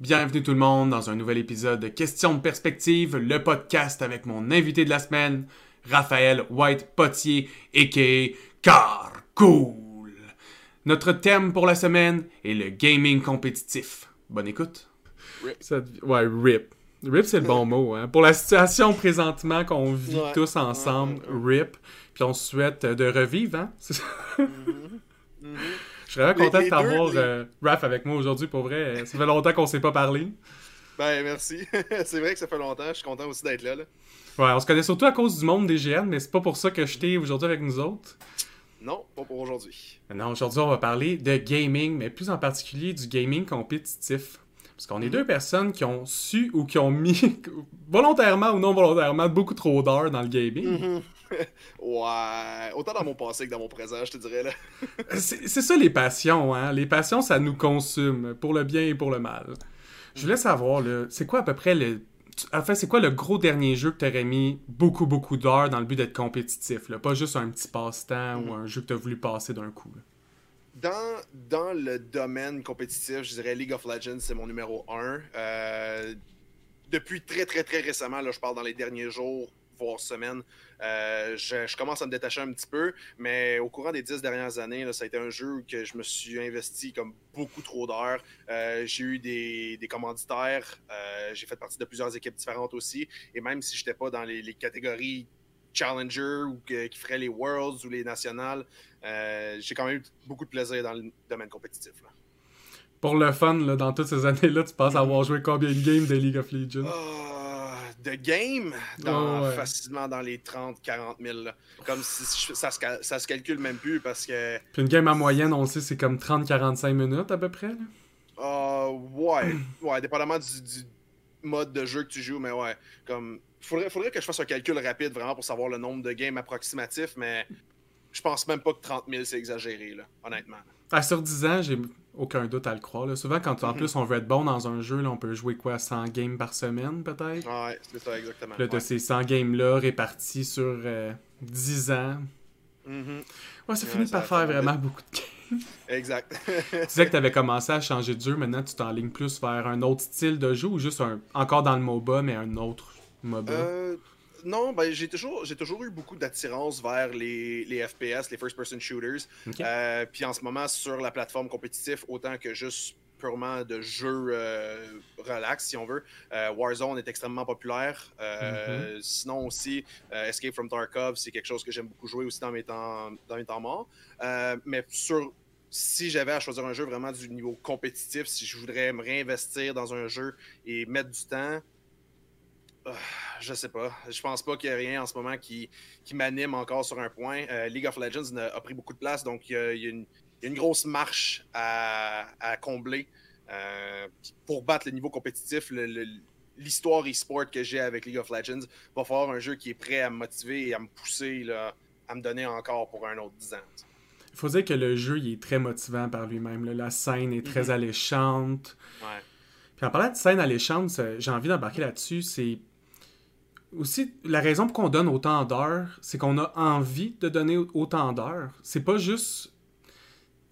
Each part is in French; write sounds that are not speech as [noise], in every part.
Bienvenue tout le monde dans un nouvel épisode de Questions de perspective, le podcast avec mon invité de la semaine, Raphaël White Potier, a.k.a. Car Cool. Notre thème pour la semaine est le gaming compétitif. Bonne écoute. Ça- ouais, RIP. RIP, c'est le bon mot. Hein. Pour la situation présentement qu'on vit Ouais. tous ensemble, RIP. Puis on se souhaite euh, de revivre, hein. C'est [laughs] ça. Je serais vraiment Les- content de les t'avoir, les- euh, Raph, avec moi aujourd'hui, pour vrai. Ça fait longtemps qu'on s'est pas parlé. Ben, merci. [laughs] c'est vrai que ça fait longtemps. Je suis content aussi d'être là, là. Ouais, on se connaît surtout à cause du monde des GN, mais c'est pas pour ça que je t'ai aujourd'hui avec nous autres. Non, pas pour aujourd'hui. Non, aujourd'hui, on va parler de gaming, mais plus en particulier du gaming compétitif. Parce qu'on est deux personnes qui ont su ou qui ont mis, [laughs] volontairement ou non volontairement, beaucoup trop d'heures dans le gaming. [laughs] Ouais. Autant dans mon passé que dans mon présent, je te dirais, là. C'est c'est ça les passions, hein. Les passions, ça nous consume, pour le bien et pour le mal. Je voulais savoir, là, c'est quoi à peu près le... tu- Enfin, c'est quoi le gros dernier jeu que t'aurais mis beaucoup, beaucoup d'heures dans le but d'être compétitif, là? Pas juste un petit passe-temps ou un jeu que t'as voulu passer d'un coup, là. Dans, dans le domaine compétitif, je dirais League of Legends, c'est mon numéro 1. depuis très, très, très récemment, là, je parle dans les derniers jours, voire semaines, euh, je, commence à me détacher un petit peu, mais au courant des dix dernières années, ça a été un jeu que je me suis investi comme beaucoup trop d'heures. Euh, j'ai eu des, commanditaires, euh, j'ai fait partie de plusieurs équipes différentes aussi, et même si je n'étais pas dans les, catégories Challenger ou qui feraient les Worlds ou les nationales, j'ai quand même eu beaucoup de plaisir dans le domaine compétitif. Pour le fun, là, dans toutes ces années-là, tu penses avoir joué combien de games de League of Legends? Ah, de game, dans, Ouais, ouais. facilement dans les 30-40 000. là. Comme si je- ça se, cal- ça se calcule même plus parce que. Puis une game en moyenne, on le sait, c'est comme 30-45 minutes à peu près. là. ah, ouais, ouais, dépendamment du, du mode de jeu que tu joues, mais ouais. Comme. Faudrait, faudrait que je fasse un calcul rapide vraiment pour savoir le nombre de games approximatifs, mais je pense même pas que 30 000 c'est exagéré, là, honnêtement. À sur 10 ans, j'ai aucun doute à le croire. là. Souvent, quand en Mhm. plus on veut être bon dans un jeu, là, on peut jouer quoi 100 games par semaine peut-être? Ouais, c'est ça, exactement. Là, Ouais. ces 100 games-là répartis sur euh, 10 ans. Mhm, Ouais, ça Ouais, finit ça par faire vraiment beaucoup de games. [laughs] Exact. tu disais que t'avais commencé à changer de jeu, maintenant tu t'enlignes plus vers un autre style de jeu ou juste un, encore dans le MOBA, mais un autre MOBA? Euh, non, ben, j'ai toujours, j'ai toujours eu beaucoup d'attirance vers les, les FPS, les first-person shooters. Euh, Puis en ce moment, sur la plateforme compétitive, autant que juste purement de jeux euh, relax, si on veut, euh, Warzone est extrêmement populaire. Euh, Sinon aussi, Escape from Tarkov, c'est quelque chose que j'aime beaucoup jouer aussi dans mes temps, dans mes temps morts. Mais sur si j'avais à choisir un jeu vraiment du niveau compétitif, si je voudrais me réinvestir dans un jeu et mettre du temps, je sais pas. Je pense pas qu'il y ait rien en ce moment qui, qui m'anime encore sur un point. Euh, League of Legends a, a pris beaucoup de place, donc il y a, il y a une, il y a une grosse marche à, à combler. Euh, pour battre le niveau compétitif, l'histoire e-sport que j'ai avec League of Legends va falloir un jeu qui est prêt à me motiver et à me pousser là, à me donner encore pour un autre 10 ans. Il faut dire que le jeu il est très motivant par lui-même. La scène est très Mhm. alléchante. Ouais. Puis en parlant de scène alléchante, j'ai envie d'embarquer là-dessus. C'est aussi la raison pour qu'on donne autant d'heures, c'est qu'on a envie de donner autant d'heures. C'est pas juste,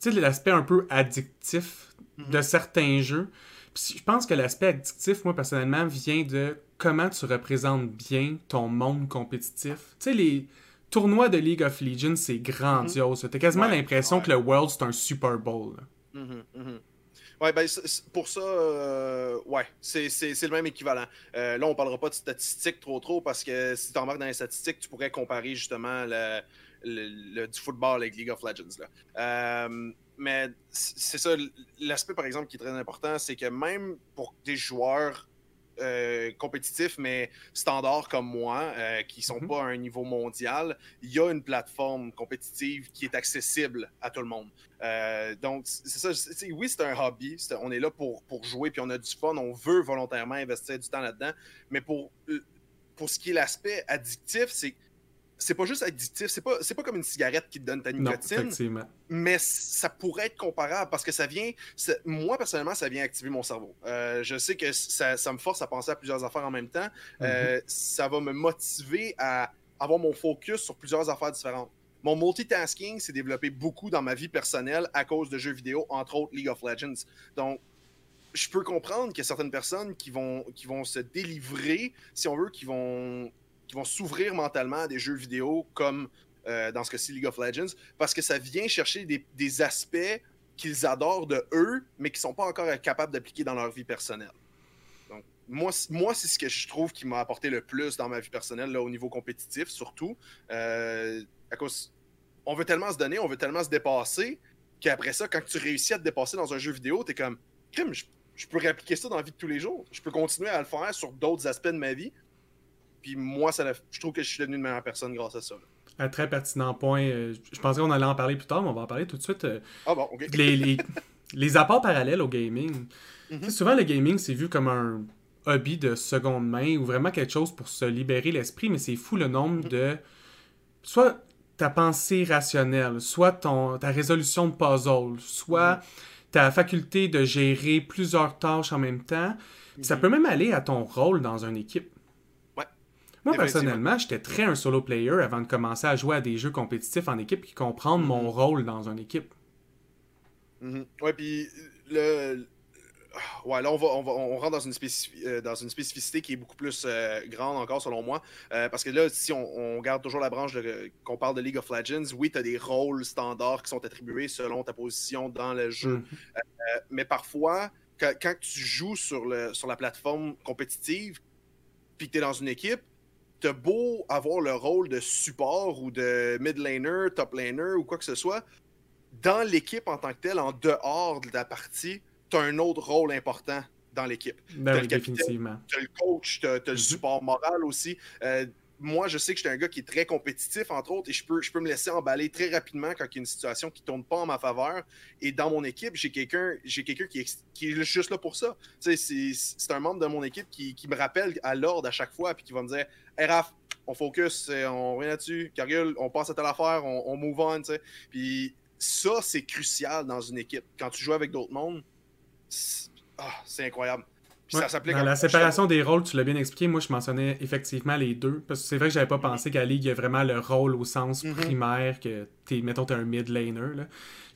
tu sais, l'aspect un peu addictif de certains jeux. Puis je pense que l'aspect addictif, moi personnellement, vient de comment tu représentes bien ton monde compétitif. Tu sais, les tournois de League of Legends, c'est grandiose. T'as quasiment Ouais, l'impression ouais. que le World, c'est un Super Bowl. là. Mhm, mhm. Ouais, ben, pour ça, euh, ouais, c'est le même équivalent. Euh, là, on parlera pas de statistiques trop trop parce que si tu embarques dans les statistiques, tu pourrais comparer justement le, le- du football avec League of Legends. Là. Euh, mais c'est ça, l'aspect par exemple qui est très important, c'est que même pour des joueurs euh, compétitifs, mais standards comme moi, euh, qui sont Mhm. pas à un niveau mondial, il y a une plateforme compétitive qui est accessible à tout le monde. Euh, donc, c'est ça. oui, c'est un hobby. on est là pour, pour jouer, puis on a du fun. On veut volontairement investir du temps là-dedans. Mais pour, pour ce qui est l'aspect addictif, c'est c'est pas juste addictif, c'est pas, c'est pas comme une cigarette qui te donne ta nicotine, mais ça pourrait être comparable parce que ça vient, moi personnellement, ça vient activer mon cerveau. Euh, je sais que ça, me force à penser à plusieurs affaires en même temps. Euh, mm-hmm. ça va me motiver à avoir mon focus sur plusieurs affaires différentes. Mon multitasking s'est développé beaucoup dans ma vie personnelle à cause de jeux vidéo, entre autres League of Legends. Donc, je peux comprendre qu'il y a certaines personnes qui vont, qui vont se délivrer, si on veut, qui vont qui vont s'ouvrir mentalement à des jeux vidéo comme euh, dans ce cas-ci League of Legends, parce que ça vient chercher des, aspects qu'ils adorent de eux, mais qui ne sont pas encore capables d'appliquer dans leur vie personnelle. Donc, moi, moi c'est ce que je trouve qui m'a apporté le plus dans ma vie personnelle, là, au niveau compétitif surtout. Euh, à cause, on veut tellement se donner, on veut tellement se dépasser, qu'après ça, quand tu réussis à te dépasser dans un jeu vidéo, tu es comme, crime, je, je peux réappliquer ça dans la vie de tous les jours. Je peux continuer à le faire sur d'autres aspects de ma vie. Puis moi, ça je trouve que je suis devenu une meilleure personne grâce à ça. Un très pertinent point. Euh, je pensais qu'on allait en parler plus tard, mais on va en parler tout de suite. Euh, ah bon, ok. les, les, [laughs] apports parallèles au gaming. Mhm. Souvent, le gaming, c'est vu comme un hobby de seconde main ou vraiment quelque chose pour se libérer l'esprit, mais c'est fou le nombre mhm. de. Soit ta pensée rationnelle, soit ton, ta résolution de puzzle, soit mhm. ta faculté de gérer plusieurs tâches en même temps. Ça peut même aller à ton rôle dans une équipe. Moi, personnellement, j'étais très un solo player avant de commencer à jouer à des jeux compétitifs en équipe et comprendre mon mhm. rôle dans une équipe. Mhm. Ouais, puis le. Ouais, là, on, va, on, rentre dans une, euh, dans une spécificité qui est beaucoup plus euh, grande encore, selon moi. Euh, parce que là, si on, garde toujours la branche qu'on parle de League of Legends, oui, tu as des rôles standards qui sont attribués selon ta position dans le jeu. Mhm. mais parfois, quand, quand, tu joues sur, le, sur la plateforme compétitive, puis que tu es dans une équipe, t'as beau avoir le rôle de support ou de mid laner, top laner ou quoi que ce soit, dans l'équipe en tant que telle, en dehors de la partie, t'as un autre rôle important dans l'équipe. Ben t'as le définitivement. T'as le coach, t'as as le mhm. support moral aussi. Euh, moi, je sais que je suis un gars qui est très compétitif, entre autres, et je peux, je peux me laisser emballer très rapidement quand il y a une situation qui ne tourne pas en ma faveur. Et dans mon équipe, j'ai quelqu'un qui, est, qui est juste là pour ça. C'est un membre de mon équipe qui, qui me rappelle à l'ordre à chaque fois, puis qui va me dire Hey Raph, on focus, on revient là-dessus, Cargill, on passe à telle affaire, on, move on. Puis ça, c'est crucial dans une équipe. Quand tu joues avec d'autres mondes, c'est ah, incroyable dans la séparation des rôles, tu l'as bien expliqué. Moi, je mentionnais effectivement les deux. Parce que c'est vrai que j'avais pas pensé qu'à League, il y a vraiment le rôle au sens mhm. primaire que es, mettons, tu es un mid laner. Là.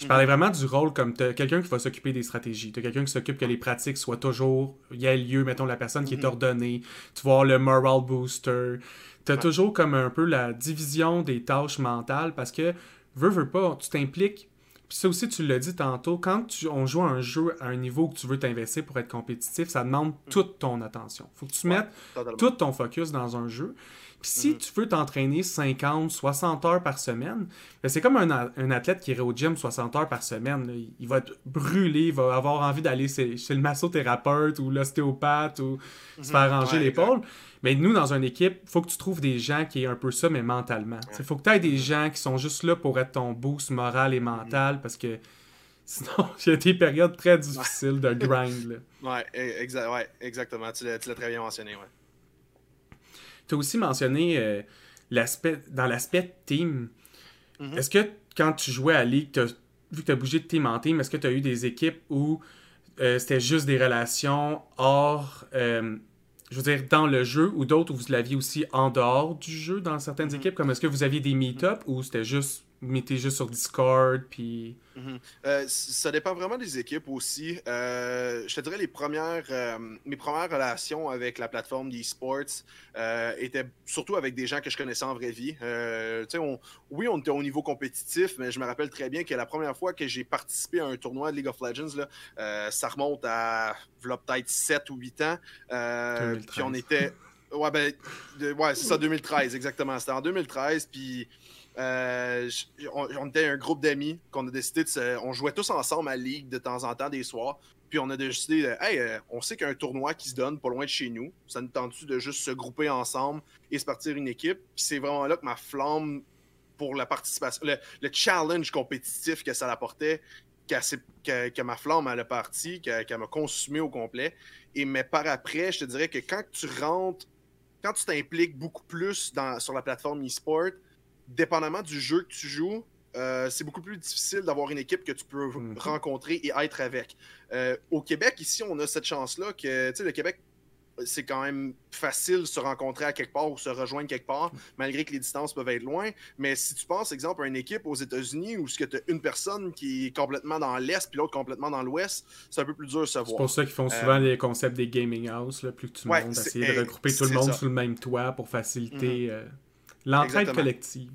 Je parlais mhm. vraiment du rôle comme tu quelqu'un qui va s'occuper des stratégies. Tu quelqu'un qui s'occupe que les pratiques soient toujours. Il y a lieu, mettons, la personne qui est mhm. ordonnée. Tu vois le moral booster. Tu as toujours comme un peu la division des tâches mentales parce que, veux, veux pas, tu t'impliques puis ça aussi, tu l'as dit tantôt, quand tu, on joue un jeu à un niveau que tu veux t'investir pour être compétitif, ça demande mm. toute ton attention. faut que tu mettes tout ton focus dans un jeu. Puis si mm-hmm. tu veux t'entraîner 50, 60 heures par semaine, ben c'est comme un, un, athlète qui irait au gym 60 heures par semaine. Il va être brûlé, il va avoir envie d'aller chez, le massothérapeute ou l'ostéopathe ou se mm-hmm. faire ranger l'épaule. Mais nous, dans une équipe, il faut que tu trouves des gens qui aient un peu ça, mais mentalement. Il faut que tu aies des gens qui sont juste là pour être ton boost moral et mental parce que [laughs] sinon, il y a des périodes très difficiles de [laughs] grind. Là. Ouais, ouais, exactement. Tu l'as très bien mentionné. Ouais. Tu as aussi mentionné euh, l'aspect dans l'aspect team. Mm-hmm. Est-ce que quand tu jouais à League, vu que tu as bougé de team en team, est-ce que tu as eu des équipes où euh, c'était juste des relations hors. Euh, je veux dire, dans le jeu ou d'autres où vous l'aviez aussi en dehors du jeu dans certaines mhm. équipes? Comme est-ce que vous aviez des meet-ups ou c'était juste mettez juste sur Discord puis mhm. euh, ça dépend vraiment des équipes aussi. Euh, je te dirais les premières euh, mes premières relations avec la plateforme d'e-sports étaient surtout avec des gens que je connaissais en vraie vie. On, oui on était au niveau compétitif mais je me rappelle très bien que la première fois que j'ai participé à un tournoi de League of Legends là, ça remonte à peut-être 7 ou 8 ans. Puis on était ouais ben ouais c'est ça 2013 exactement. C'était en 2013 puis euh, on, était un groupe d'amis qu'on a décidé de On jouait tous ensemble à Ligue de temps en temps des soirs. Puis on a décidé de, hey, euh, on sait qu'il y a un tournoi qui se donne pas loin de chez nous. Ça nous tente de juste se grouper ensemble et se partir une équipe? Puis c'est vraiment là que ma flamme pour la participation, le, challenge compétitif que ça apportait, que, ma flamme elle a parti, qu'elle m'a consumé au complet. Et mais par après, je te dirais que quand tu rentres, quand tu t'impliques beaucoup plus sur la plateforme e-sport, dépendamment du jeu que tu joues, euh, c'est beaucoup plus difficile d'avoir une équipe que tu peux Mhm. rencontrer et être avec. Euh, au Québec, ici, on a cette chance-là que, tu sais, le Québec, c'est quand même facile de se rencontrer à quelque part ou se rejoindre quelque part, malgré que les distances peuvent être loin. Mais si tu penses, exemple, à une équipe aux États-Unis où tu as une personne qui est complètement dans l'Est puis l'autre complètement dans l'Ouest, c'est un peu plus dur de se C'est voir. pour ça qu'ils font souvent les concepts des gaming house, là, plus que Ouais, monde, c'est- essayer de regrouper tout le c'est monde ça. sous le même toit pour faciliter euh, l'entraide collective.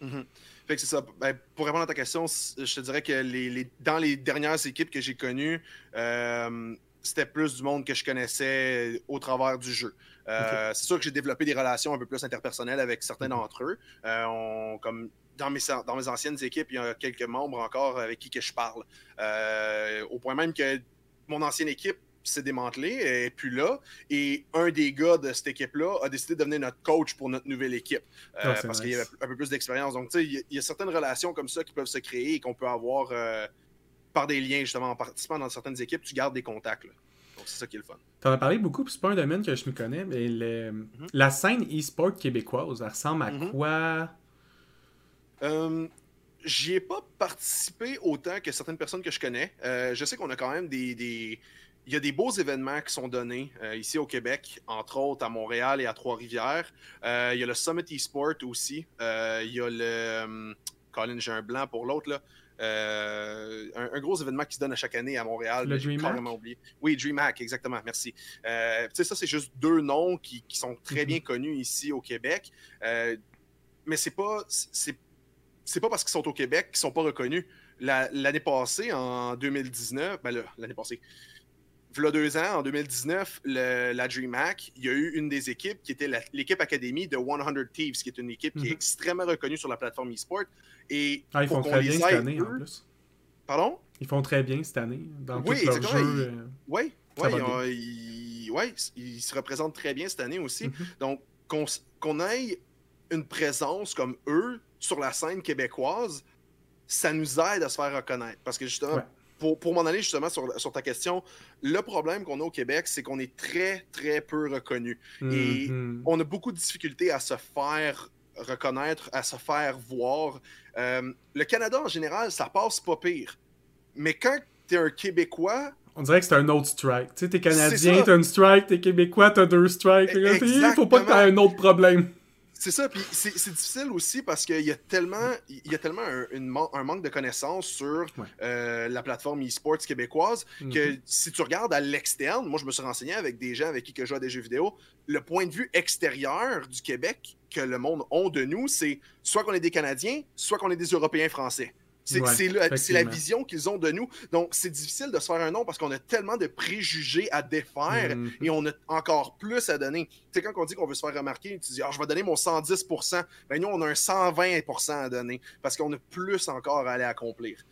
Mhm. Fait que c'est ça. Ben, pour répondre à ta question, je te dirais que les, les- dans les dernières équipes que j'ai connues, euh, c'était plus du monde que je connaissais au travers du jeu. Euh, C'est sûr que j'ai développé des relations un peu plus interpersonnelles avec certains Mhm. d'entre eux. Euh, on- comme dans mes, dans mes anciennes équipes, il y a quelques membres encore avec qui que je parle. Au point même que mon ancienne équipe s'est démantelée, elle est plus là. Et un des gars de cette équipe-là a décidé de devenir notre coach pour notre nouvelle équipe. Euh, Ah, parce nice. qu'il y avait un peu plus d'expérience. Donc, tu sais, il y a- il y, a certaines relations comme ça qui peuvent se créer et qu'on peut avoir euh, par des liens, justement, en participant dans certaines équipes, tu gardes des contacts. là. Donc, c'est ça qui est le fun. T'en as parlé beaucoup, puis c'est pas un domaine que je me connais, mais le- la scène e-sport québécoise, elle ressemble à Mhm. quoi? Euh, J'y ai pas participé autant que certaines personnes que je connais. Euh, je sais qu'on a quand même des, des- Il y a des beaux événements qui sont donnés euh, ici au Québec, entre autres à Montréal et à Trois-Rivières. Euh, il y a le Summit eSport aussi. Euh, il y a le. euh, Colin, j'ai un blanc pour l'autre, là. Un, un gros événement qui se donne à chaque année à Montréal. Le DreamHack? oublié. Oui, DreamHack, exactement, merci. Tu sais, ça, c'est juste deux noms qui, qui sont très Mhm. bien connus ici au Québec. Mais c'est pas. C'est pas parce qu'ils sont au Québec qu'ils sont pas reconnus. La- L'année passée, en 2019, ben l'année passée, V'là deux ans, en 2019, le- la DreamHack, il y a eu une des équipes qui était l'équipe académie de 100 Thieves, qui est une équipe qui est Mhm. extrêmement reconnue sur la plateforme eSport. Et Ah, ils font très bien cette année, en plus. Pardon? Ils font très bien cette année, dans Oui, leurs exactement, jeux. ils- euh, Oui, ils, ouais, se représentent très bien cette année aussi. Mhm. Donc, qu'on qu'on ait une présence comme eux sur la scène québécoise, ça nous aide à se faire reconnaître. Parce que justement, Ouais. Pour, pour m'en aller justement sur, sur ta question, le problème qu'on a au Québec, c'est qu'on est très, très peu reconnu. Et mhm. On a beaucoup de difficultés à se faire reconnaître, à se faire voir. Euh, le Canada, en général, ça passe pas pire. Mais quand tu es un Québécois, On dirait que c'est un autre strike. Tu sais, t'es Canadien, t'as une strike, t'es Québécois, t'as deux strikes. E- Il faut pas que t'aies un autre problème. C'est ça, puis c'est difficile aussi parce qu'il y a tellement, il y a tellement un, une man- un manque de connaissances sur Ouais. euh, la plateforme e-sports québécoise que Mhm. si tu regardes à l'externe, moi je me suis renseigné avec des gens avec qui que je joue à des jeux vidéo, le point de vue extérieur du Québec que le monde ont de nous, c'est soit qu'on est des Canadiens, soit qu'on est des Européens français. C'est Ouais, la, vision qu'ils ont de nous. Donc, c'est difficile de se faire un nom parce qu'on a tellement de préjugés à défaire Mhm. et on a encore plus à donner. Tu sais, quand on dit qu'on veut se faire remarquer, tu dis, ah, je vais donner mon 110% Ben, nous, on a un 120% à donner parce qu'on a plus encore à aller accomplir.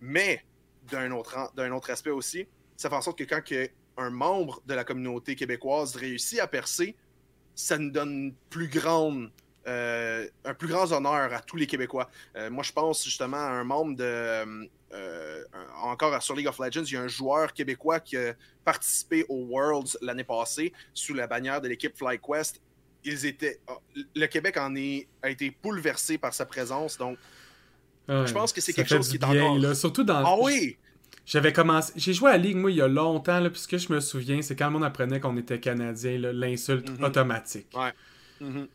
Mais, d'un autre, autre aspect aussi, ça fait en sorte que quand que un membre de la communauté québécoise réussit à percer, ça nous donne une plus grande, euh, un plus grand honneur à tous les Québécois. Euh, moi, je pense justement à un membre de. euh, encore sur League of Legends, il y a un joueur québécois qui a participé aux Worlds l'année passée sous la bannière de l'équipe FlyQuest. Ils étaient. ah, Le Québec en est, a été bouleversé par sa présence. Donc, Ouais, je pense que c'est quelque chose qui est encore- là. Surtout dans. ah oui! J'avais commencé. J'ai joué à la Ligue, moi, il y a longtemps, là, puis ce que je me souviens, c'est quand le monde apprenait qu'on était Canadien, l'insulte Mhm. automatique. Ouais, On c'est-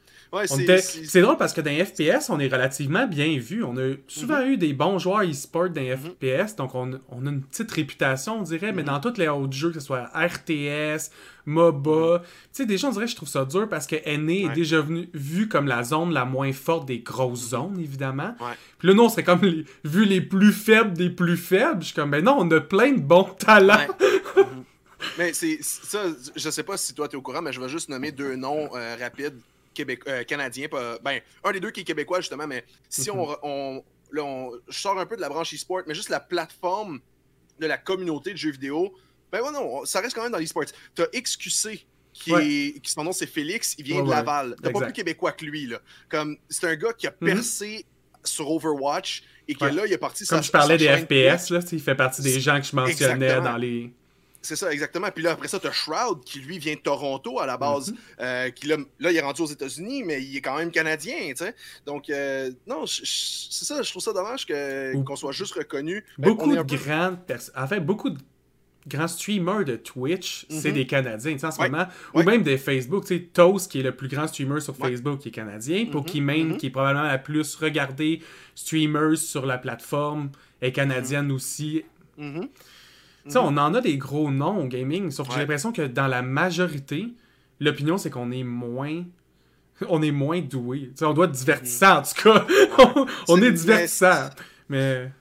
c'est- drôle parce que dans les FPS, on est relativement bien vu. On a souvent Mhm. eu des bons joueurs e-sport dans les FPS, donc on, on a une petite réputation, on dirait, mais Mhm. dans tous les autres jeux, que ce soit RTS, MOBA, tu sais, déjà, on dirait que je trouve ça dur parce que NA est Ouais. déjà venu, vu comme la zone la moins forte des grosses zones, évidemment. Ouais. Puis là, nous, on serait comme les, vu les plus faibles des plus faibles. Je suis comme, ben non, on a plein de bons talents. [laughs] Mais c'est c'est ça, je sais pas si toi tu es au courant, mais je vais juste nommer deux noms euh, rapides Québec, euh, canadiens. pas- ben, un des deux qui est québécois justement, mais si Mhm. on, on, là, on- je sors un peu de la branche e-sport, mais juste la plateforme de la communauté de jeux vidéo, ben ouais, non, ça reste quand même dans l'e-sport. T'as XQC. Qui, Ouais. est, qui son nom c'est Félix, il vient Ouais, de Laval. T'as pas plus québécois que lui là. Comme c'est un gars qui a Mhm. percé sur Overwatch et que là il est parti Comme sa- je parlais des FPS, là, il fait partie des gens que je mentionnais Exactement. dans les. C'est ça, exactement. Puis là, après ça, tu as Shroud, qui lui vient de Toronto à la base. Mhm. euh, qui là, là, il est rendu aux États-Unis, mais il est quand même canadien, tu sais. Donc, euh, non, c'est ça, je trouve ça dommage qu'on soit juste reconnu. Ben, Beaucoup de peu- grandes personnes. En fait, beaucoup de grands streamers de Twitch, c'est Mhm. des Canadiens, tu sais, en ce Ouais. moment. Ouais. Ou même des Facebook. Tu sais, Toast, qui est le plus grand streamer sur Ouais. Facebook, qui est canadien. Pokimane, mhm. qui est probablement la plus regardée streamer sur la plateforme, est canadienne aussi. Mhm. Tu sais, on en a des gros noms au gaming, sauf que j'ai l'impression que dans la majorité, l'opinion, c'est qu'on est moins. [laughs] On est moins doué. On doit être divertissant, en tout cas. [laughs] on est divertissant. Mais.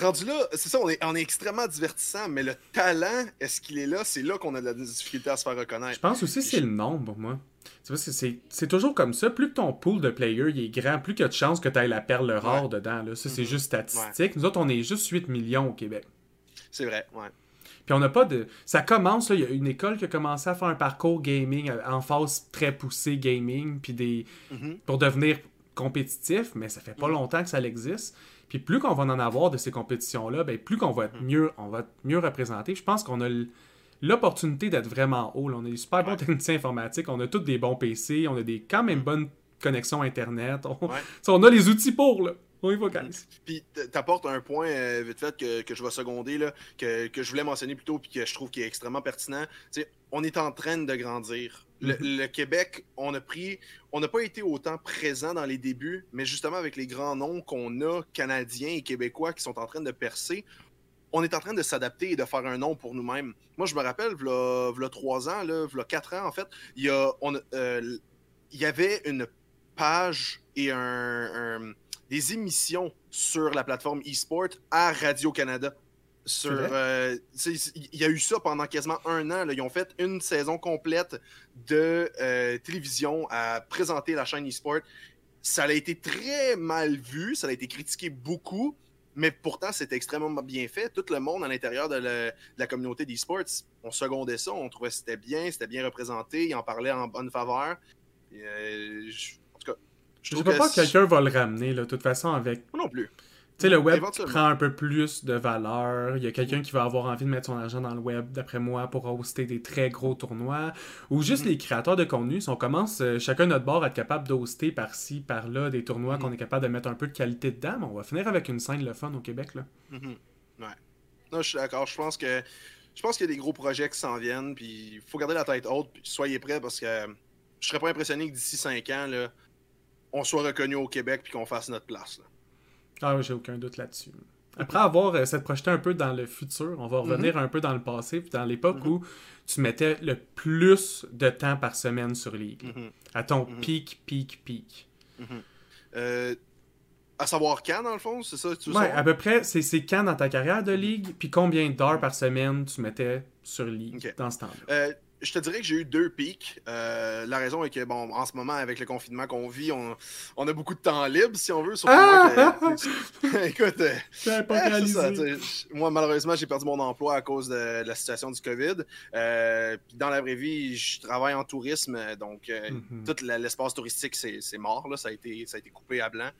Rendu là, c'est ça, on est, on est extrêmement divertissant, mais le talent, est-ce qu'il est là? C'est là qu'on a de la difficulté à se faire Je reconnaître. pense aussi que c'est le nombre, moi. C'est- toujours comme ça. Plus que ton pool de players il est grand, plus qu'il y a de chances que tu aies la perle rare dedans. Là. Ça, c'est Mhm. juste statistique. Nous autres, on est juste 8 millions au Québec. C'est vrai, ouais. Puis on n'a pas de. Ça commence, là. Il y a une école qui a commencé à faire un parcours gaming euh, en phase très poussée gaming, puis des. Mhm. pour devenir compétitif, mais ça fait pas Mhm. longtemps que ça existe. Puis plus qu'on va en avoir de ces compétitions-là, ben plus qu'on va Mhm. être mieux, on va être mieux représenté. Je pense qu'on a l'opportunité d'être vraiment haut. là. On a des super bons Ouais. techniciens informatiques, on a tous des bons PC, on a des quand même bonnes connexions Internet. On, Ouais. [laughs] On a les outils pour, là. On y va, guys. Puis t'apportes un point euh, vite fait que, que je vais seconder, là, que, que je voulais mentionner plus tôt, puis que je trouve qui est extrêmement pertinent. On est en train de grandir. Le, le Québec, on a pris, on n'a pas été autant présent dans les débuts, mais justement avec les grands noms qu'on a, canadiens et québécois, qui sont en train de percer, on est en train de s'adapter et de faire un nom pour nous-mêmes. Moi, je me rappelle, v'là, trois ans, là, v'là quatre ans, en fait, il y, a, on, a- euh, il y avait une page et un, un- des émissions sur la plateforme eSport à Radio-Canada. Sur, euh, il y a eu ça pendant quasiment un an. là. Ils ont fait une saison complète de euh, télévision à présenter la chaîne eSport. Ça a été très mal vu, ça a été critiqué beaucoup, mais pourtant c'était extrêmement bien fait. Tout le monde à l'intérieur de, la communauté d'eSports, on secondait ça, on trouvait que c'était bien, c'était bien représenté, ils en parlaient en bonne faveur. Euh, je- je Je trouve pas que quelqu'un va le ramener, de toute façon, avec Moi non plus. Tu sais, le web prend un peu plus de valeur. Il y a quelqu'un qui va avoir envie de mettre son argent dans le web, d'après moi, pour hoster des très gros tournois. Ou juste Mhm. les créateurs de contenu. Si on commence euh, chacun notre bord à être capable d'hoster par-ci, par-là, des tournois Mhm. qu'on est capable de mettre un peu de qualité dedans, mais on va finir avec une scène le fun au Québec. Là. Mhm. Ouais. Non, je suis d'accord. Je pense que je pense qu'il y a des gros projets qui s'en viennent. Puis il faut garder la tête haute. Puis soyez prêts parce que je serais pas impressionné que d'ici 5 ans, là, on soit reconnu au Québec puis qu'on fasse notre place. là. Ah, oui, j'ai aucun doute là-dessus. Après avoir euh, s'être projeté un peu dans le futur, on va revenir un peu dans le passé, puis dans l'époque Mhm. où tu mettais le plus de temps par semaine sur League. Mhm. À ton Mhm. pic, pic, pic. Euh, à savoir quand, dans le fond, c'est ça tu veux Ouais, savoir? à peu près, c'est quand dans ta carrière de League, puis combien d'heures par semaine tu mettais sur League Ok. dans ce temps-là? Euh, je te dirais que j'ai eu deux pics. Euh, la raison est que, bon, en ce moment, avec le confinement qu'on vit, on, on a beaucoup de temps libre, si on veut. Surtout Ah! moi que- [laughs] écoute, euh, pas [laughs] ça, moi, malheureusement, j'ai perdu mon emploi à cause de la situation du COVID. Euh, puis dans la vraie vie, je travaille en tourisme, donc euh, Mhm. tout l'espace touristique, c'est c'est mort. Là, ça, a été, ça a été coupé à blanc.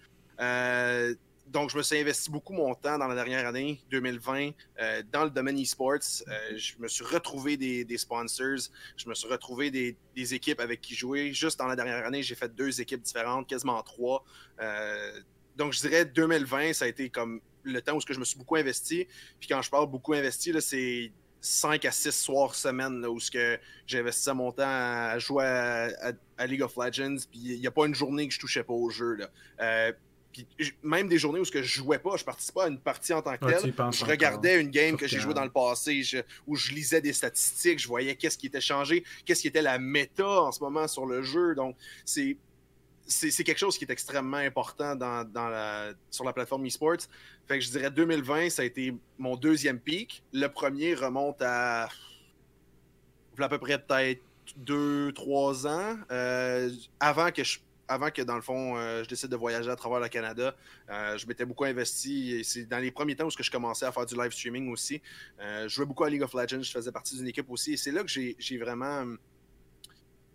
Donc, je me suis investi beaucoup mon temps dans la dernière année, 2020, euh, dans le domaine e-sports. Euh, je me suis retrouvé des, sponsors, je me suis retrouvé des, équipes avec qui jouer. Juste dans la dernière année, j'ai fait deux équipes différentes, quasiment trois. Euh, donc, je dirais 2020, ça a été comme le temps où je me suis beaucoup investi. Puis quand je parle beaucoup investi, c'est 5 à 6 soirs semaine là, où j'investissais mon temps à jouer à, League of Legends. Puis il n'y a pas une journée que je touchais pas au jeu. Puis même des journées où ce que je jouais pas, je participais pas à une partie en tant que telle. je encore. regardais une game que j'ai Cam. joué dans le passé, je- où je lisais des statistiques, je voyais qu'est-ce qui était changé, qu'est-ce qui était la méta en ce moment sur le jeu. Donc, c'est c'est quelque chose qui est extrêmement important dans, dans la, sur la plateforme eSports. Fait que je dirais 2020, ça a été mon deuxième pic. Le premier remonte à, à peu près peut-être deux, trois ans. euh, avant que je avant que, dans le fond, euh, je décide de voyager à travers le Canada, euh, je m'étais beaucoup investi. C'est dans les premiers temps où je commençais à faire du live streaming aussi. Euh, je jouais beaucoup à League of Legends, je faisais partie d'une équipe aussi. Et c'est là que j'ai vraiment. euh,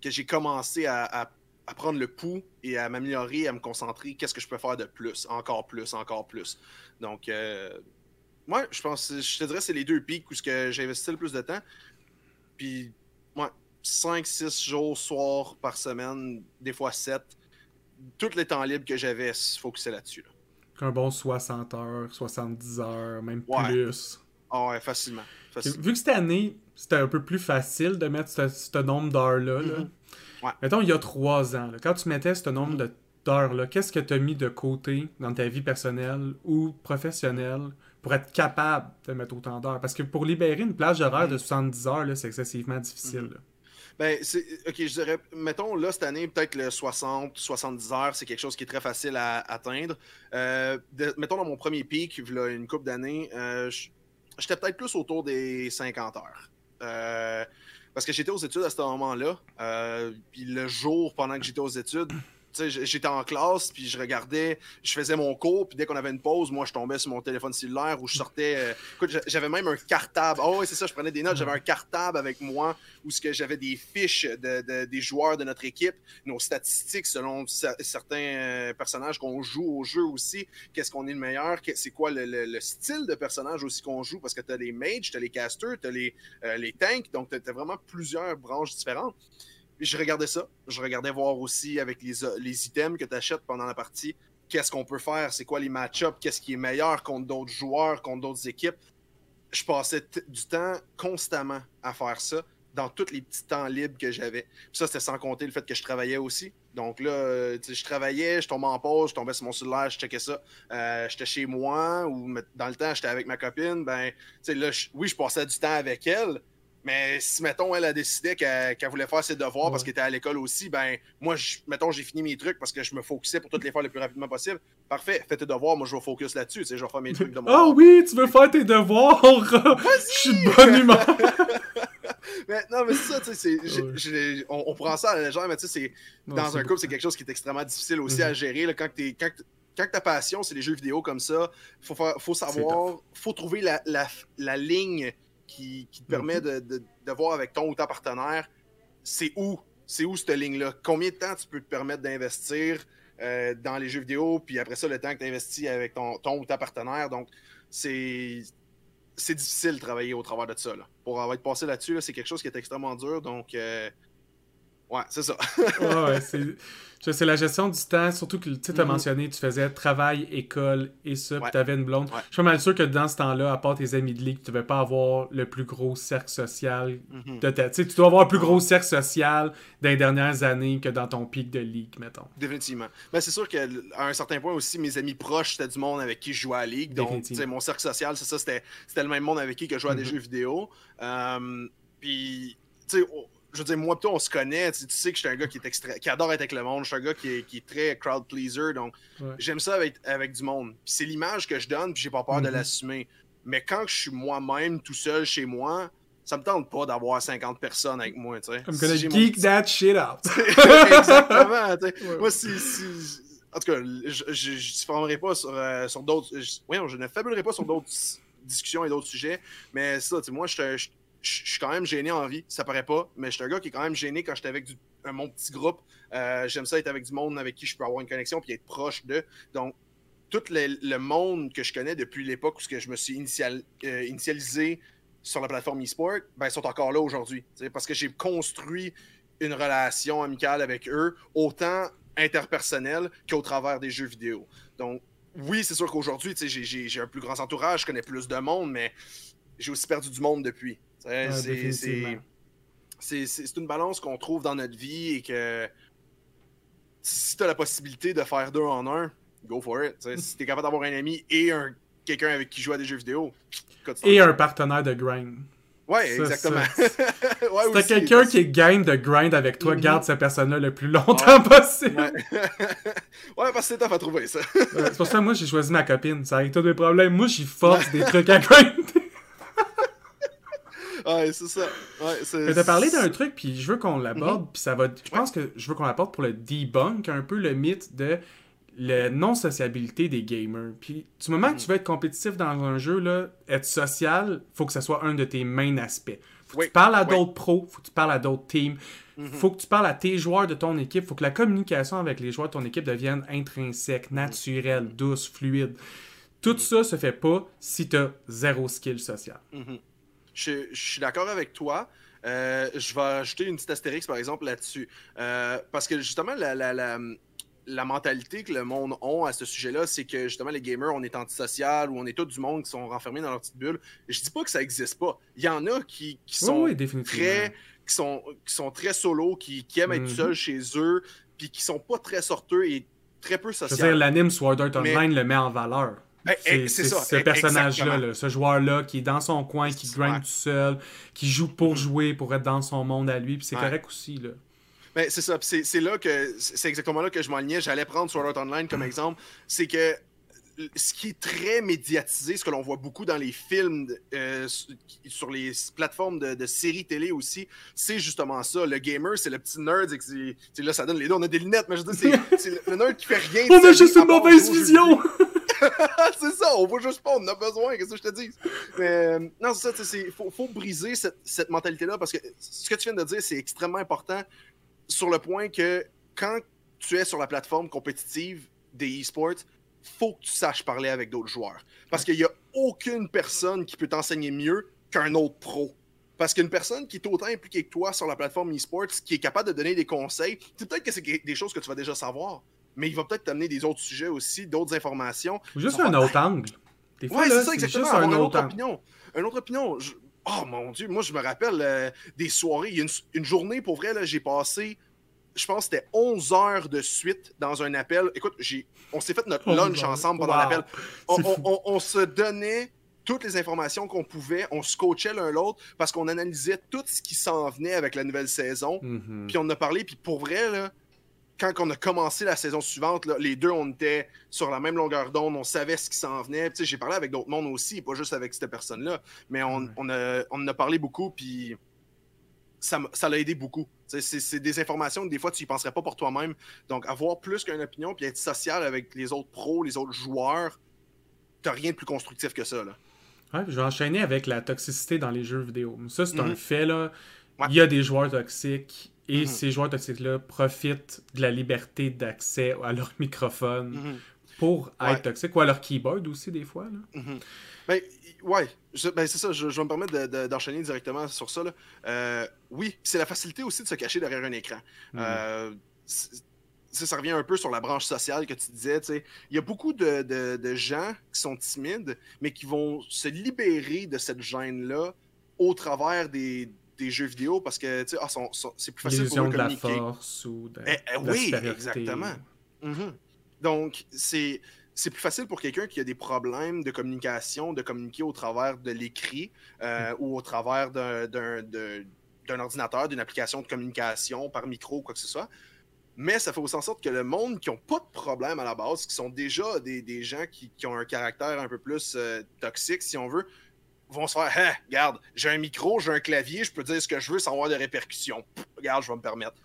que j'ai commencé à, prendre le pouls et à m'améliorer, à me concentrer. Qu'est-ce que je peux faire de plus, encore plus, encore plus. Donc, euh, ouais, je pense, je te dirais, c'est les deux pics où j'ai investi le plus de temps. Puis, ouais, 5-6 jours, soir par semaine, des fois 7. Tous les temps libres que j'avais, focusé là-dessus. Là. Un bon 60 heures, 70 heures, même plus. Ah ouais, facilement. Vu que cette année, c'était un peu plus facile de mettre ce, nombre d'heures-là. Ouais. Mettons, il y a trois ans, quand tu mettais ce nombre d'heures-là, qu'est-ce que tu as mis de côté dans ta vie personnelle ou professionnelle pour être capable de mettre autant d'heures? Parce que pour libérer une plage horaire de 70 mm-hmm. heures, c'est excessivement difficile. Ben. Ok, je dirais, mettons, là, cette année, peut-être le 60, 70 heures, c'est quelque chose qui est très facile à atteindre. Euh, mettons, dans mon premier pic, a une couple d'années, euh, j'étais peut-être plus autour des 50 heures. Euh, parce que j'étais aux études à ce moment-là. Puis le jour pendant que j'étais aux études, j'étais en classe, puis je regardais, je faisais mon cours, puis dès qu'on avait une pause, moi, je tombais sur mon téléphone cellulaire ou je sortais. Euh, écoute, j'avais même un cartable. Oh, oui, c'est ça, je prenais des notes. J'avais un cartable avec moi où j'avais des fiches de, des joueurs de notre équipe, nos statistiques selon certains euh, personnages qu'on joue au jeu aussi. Qu'est-ce qu'on est le meilleur? C'est quoi le, style de personnage aussi qu'on joue? Parce que tu as les mages, tu as les casters, tu as les, euh, les tanks, donc tu as vraiment plusieurs branches différentes je regardais ça. Je regardais voir aussi avec les, les items que tu achètes pendant la partie, qu'est-ce qu'on peut faire, c'est quoi les match-ups, qu'est-ce qui est meilleur contre d'autres joueurs, contre d'autres équipes. Je passais du temps constamment à faire ça dans tous les petits temps libres que j'avais. ça, c'était sans compter le fait que je travaillais aussi. Donc là, euh, je travaillais, je tombais en pause, je tombais sur mon cellulaire, je checkais ça. Euh, j'étais chez moi ou dans le temps, j'étais avec ma copine. Ben, là, oui, je passais du temps avec elle, mais si, mettons, elle a décidé qu'elle voulait faire ses devoirs parce qu'elle était à l'école aussi, ben, moi, mettons, j'ai fini mes trucs parce que je me focusais pour toutes les faire le plus rapidement possible. Parfait, fais tes devoirs, moi, je vais focus là-dessus. Tu sais, je vais faire mes trucs de. Ah oui, tu veux faire tes devoirs! [laughs] je suis de bonne humeur! [laughs] mais, non, mais c'est ça, tu sais, on, on, prend ça à la légère, mais tu sais, dans un couple, c'est quelque chose qui est extrêmement difficile aussi à mhm. gérer. Là, quand, es, quand, ta passion, c'est les jeux vidéo comme ça, il faut, faut savoir, faut trouver la, la, la ligne qui, te permet mhm. de, voir avec ton ou ta partenaire, c'est où, c'est où cette ligne-là? Combien de temps tu peux te permettre d'investir euh, dans les jeux vidéo, puis après ça, le temps que tu investis avec ton, ton ou ta partenaire? Donc, c'est c'est difficile de travailler au travers de ça. Pour avoir été passé là-dessus, c'est quelque chose qui est extrêmement dur. Donc, euh, Ouais, c'est ça. ouais, c'est la gestion du temps, surtout que tu as mm-hmm. mentionné, tu faisais travail, école et ça, puis tu avais une blonde. Je suis pas mal sûr que dans ce temps-là, à part tes amis de ligue, tu ne devais pas avoir le plus gros cercle social mm-hmm. de ta... Tu dois avoir un plus gros cercle social dans les dernières années que dans ton pic de ligue, mettons. Définitivement. Mais c'est sûr qu'à un certain point aussi, mes amis proches, c'était du monde avec qui je jouais à la ligue. Donc, mon cercle social, c'est ça, c'était le même monde avec qui que je jouais à des mm-hmm. jeux vidéo. Euh, puis, tu sais, je veux dire, moi, toi, on se connaît. Tu, sais que je suis un gars qui, est qui adore être avec le monde. Je suis un gars qui est, très crowd pleaser. Donc, j'aime ça avec, avec du monde. Puis c'est l'image que je donne, puis j'ai pas peur de mm-hmm. l'assumer. Mais quand je suis moi-même, tout seul chez moi, ça me tente pas d'avoir 50 personnes avec moi, tu sais. I'm gonna geek that shit out. [laughs] Exactement, tu sais. Moi, si, En tout cas, je ne formerai pas sur, euh, sur d'autres... Oui, je ne fabulerai pas sur d'autres discussions et d'autres sujets, mais ça, tu sais, moi, je suis je suis quand même gêné en vie. Ça paraît pas, mais je suis un gars qui est quand même gêné quand j'étais avec du, mon petit groupe. Euh, j'aime ça être avec du monde avec qui je peux avoir une connexion puis être proche d'eux. Donc, tout le, monde que je connais depuis l'époque où je me suis euh, initialisé sur la plateforme eSport, ben, ils sont encore là aujourd'hui. Parce que j'ai construit une relation amicale avec eux, autant interpersonnelle qu'au travers des jeux vidéo. Donc, oui, c'est sûr qu'aujourd'hui, j'ai un plus grand entourage, je connais plus de monde, mais j'ai aussi perdu du monde depuis c'est une balance qu'on trouve dans notre vie et que si tu as la possibilité de faire deux en un, go for it. si tu es capable d'avoir un ami et un quelqu'un avec qui joue à des jeux vidéo. Et un partenaire de grind. Ouais, exactement. [laughs] Si t'as quelqu'un qui est game de grind avec toi, mm-hmm. garde cette personne-là le plus longtemps possible. Ouais. [laughs] ouais, parce que c'est tough à trouver ça. c'est pour ça que moi j'ai choisi ma copine. Ça arrive tous des problèmes. Moi j'y force des trucs à grind ouais, c'est ça. Ouais, t'as parlé d'un truc, puis je veux qu'on l'aborde, mhm. puis ça va. Je pense que je veux qu'on l'apporte pour le debunk un peu le mythe de la non-sociabilité des gamers. Puis, du moment que tu mhm. veux être compétitif dans un jeu, là, être social, faut que ça soit un de tes main aspects. Faut que tu parles à d'autres pros, faut que tu parles à d'autres teams, mhm. faut que tu parles à tes joueurs de ton équipe, faut que la communication avec les joueurs de ton équipe devienne intrinsèque, naturelle, douce, fluide. Tout ça se fait pas si tu as zéro skill social. Je, je suis d'accord avec toi. Euh, je vais ajouter une petite astérix, par exemple, là-dessus. Euh, parce que justement, la, la, la, la, mentalité que le monde a à ce sujet-là, c'est que justement, les gamers, on est antisocial ou on est tout du monde qui sont renfermés dans leur petite bulle. Je dis pas que ça existe pas. Il y en a qui, qui sont oui, oui, très qui sont, qui sont très solo, qui, qui aiment être Mhm. seuls chez eux, puis qui sont pas très sorteux et très peu sociaux. dire, l'anime Sword Art Mais- Online le met en valeur. Ben, eh, C'est ce eh, personnage-là, ce joueur-là qui est dans son coin, qui grind tout seul, qui joue pour jouer, pour être dans son monde à lui, puis c'est Ouais. correct aussi. Là. Ben, c'est ça. C'est là que c'est exactement là que je m'enlignais. J'allais prendre Sword Art Online comme exemple. C'est que ce qui est très médiatisé, ce que l'on voit beaucoup dans les films, euh, sur les plateformes de, de séries télé aussi, c'est justement ça. Le gamer, c'est le petit nerd. et que c'est- c'est là, ça donne les deux. On a des lunettes, mais je veux dire, c'est- [laughs] le, le nerd qui fait rien. On a juste une part mauvaise vision! [laughs] c'est ça, on voit juste pas, on en a besoin, qu'est-ce que je te dis? Mais euh, non, c'est ça, il faut, briser cette, mentalité-là parce que ce que tu viens de dire, c'est extrêmement important sur le point que quand tu es sur la plateforme compétitive des e-sports, faut que tu saches parler avec d'autres joueurs. Parce qu'il n'y a aucune personne qui peut t'enseigner mieux qu'un autre pro. Parce qu'une personne qui est autant impliquée que toi sur la plateforme e-sports, qui est capable de donner des conseils, peut-être que c'est des choses que tu vas déjà savoir, mais il va peut-être t'amener des autres sujets aussi, d'autres informations. Ou juste un autre angle. Des fois, Ouais, c'est ça, exactement. juste un une autre opinion. Une autre opinion. Je- Oh mon Dieu, moi, je me rappelle euh, des soirées. Il y a une, une journée, pour vrai, j'ai passé, je pense que c'était 11 heures de suite dans un appel. Écoute, on s'est fait notre 11 lunch ensemble pendant Wow. l'appel. On, C'est on- fou. on- on se donnait toutes les informations qu'on pouvait. On se coachait l'un l'autre parce qu'on analysait tout ce qui s'en venait avec la nouvelle saison. Mhm. Puis on en a parlé, puis pour vrai, là, quand on a commencé la saison suivante, là, les deux, on était sur la même longueur d'onde, on savait ce qui s'en venait. Tu sais, J'ai parlé avec d'autres mondes aussi, pas juste avec cette personne-là, mais on, a, on en a parlé beaucoup, puis ça l'a aidé beaucoup. C'est des informations que des fois, tu y penserais pas pour toi-même. Donc, avoir plus qu'une opinion, puis être social avec les autres pros, les autres joueurs, t'as rien de plus constructif que ça. Là. Ouais, puis je vais enchaîner avec la toxicité dans les jeux vidéo. Ça, c'est un Mhm. fait, là. Ouais. Il y a des joueurs toxiques et Mhm. ces joueurs toxiques-là profitent de la liberté d'accès à leur [laughs] microphone Mhm. pour Ouais. être toxiques ou à leur keyboard aussi, des fois. Là. Mhm. Ben, ouais, ben, c'est ça, je, je vais me permettre de- de- d'enchaîner directement sur ça. là. Euh, oui, c'est la facilité aussi de se cacher derrière un écran. Euh, ça, revient un peu sur la branche sociale que tu disais. Il y a beaucoup de, de- de gens qui sont timides, mais qui vont se libérer de cette gêne-là au travers des, des jeux vidéo parce que tu sais, ah, c'est plus facile pour L'illusion eux de de la communiquer. force ou de, Eh, eh, de oui, exactement. Mhm. Donc, c'est c'est plus facile pour quelqu'un qui a des problèmes de communication, de communiquer au travers de l'écrit euh, Mm. ou au travers d'un- d'un de- d'un ordinateur, d'une application de communication par micro ou quoi que ce soit. Mais ça fait aussi en sorte que le monde qui n'ont pas de problème à la base, qui sont déjà des, des gens qui, qui ont un caractère un peu plus euh, toxique, si on veut, vont se faire Hein, Regarde, j'ai un micro, j'ai un clavier, je peux dire ce que je veux sans avoir de répercussions. Pff, regarde, je vais me permettre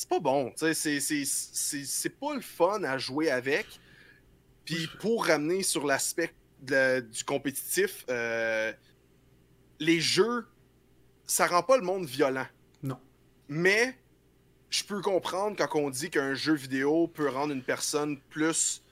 c'est pas bon. C'est, pas le fun à jouer avec. Puis pour ramener sur l'aspect du compétitif, euh, les jeux, ça rend pas le monde violent. Non. Mais je peux comprendre quand on dit qu'un jeu vidéo peut rendre une personne plus,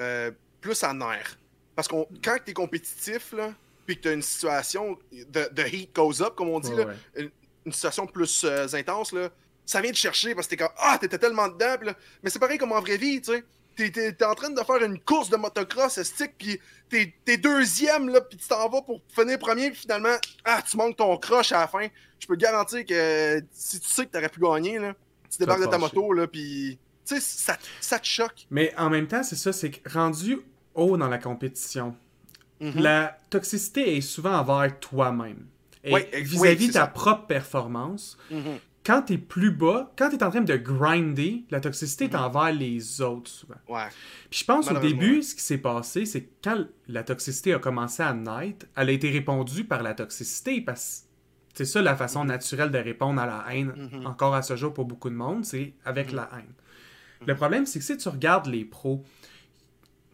euh, plus à nerf. Parce que quand tu es compétitif, là, puis que tu as une situation de, de heat goes up, comme on dit, Ouais, là, ouais. une situation plus euh, intense, là, ça vient te chercher parce que t'es comme Ah, t'étais tellement dedans, là- mais c'est pareil comme en vraie vie, tu sais. T'es, t'es- t'es en train de faire une course de motocross stick, puis t'es, t'es deuxième, là, puis tu t'en vas pour finir premier, puis finalement, ah, tu manques ton croche à la fin. Je peux te garantir que si tu sais que t'aurais pu gagner, là, tu débarques de ta moto, là, puis tu sais, ça, ça te choque. Mais en même temps, c'est ça, c'est que rendu haut dans la compétition, Mhm. la toxicité est souvent envers toi-même. Et Ouais, vis-à-vis oui, de c'est ta ça. propre performance, Mhm. quand t'es plus bas, quand t'es en train de grinder, la toxicité est envers les autres souvent. Ouais. Puis je pense au début, ouais. ce qui s'est passé, c'est que quand la toxicité a commencé à naître, elle a été répondue par la toxicité parce que c'est ça la façon naturelle de répondre à la haine, Mhm. encore à ce jour pour beaucoup de monde, c'est avec Mhm. la haine. Le problème, c'est que si tu regardes les pros,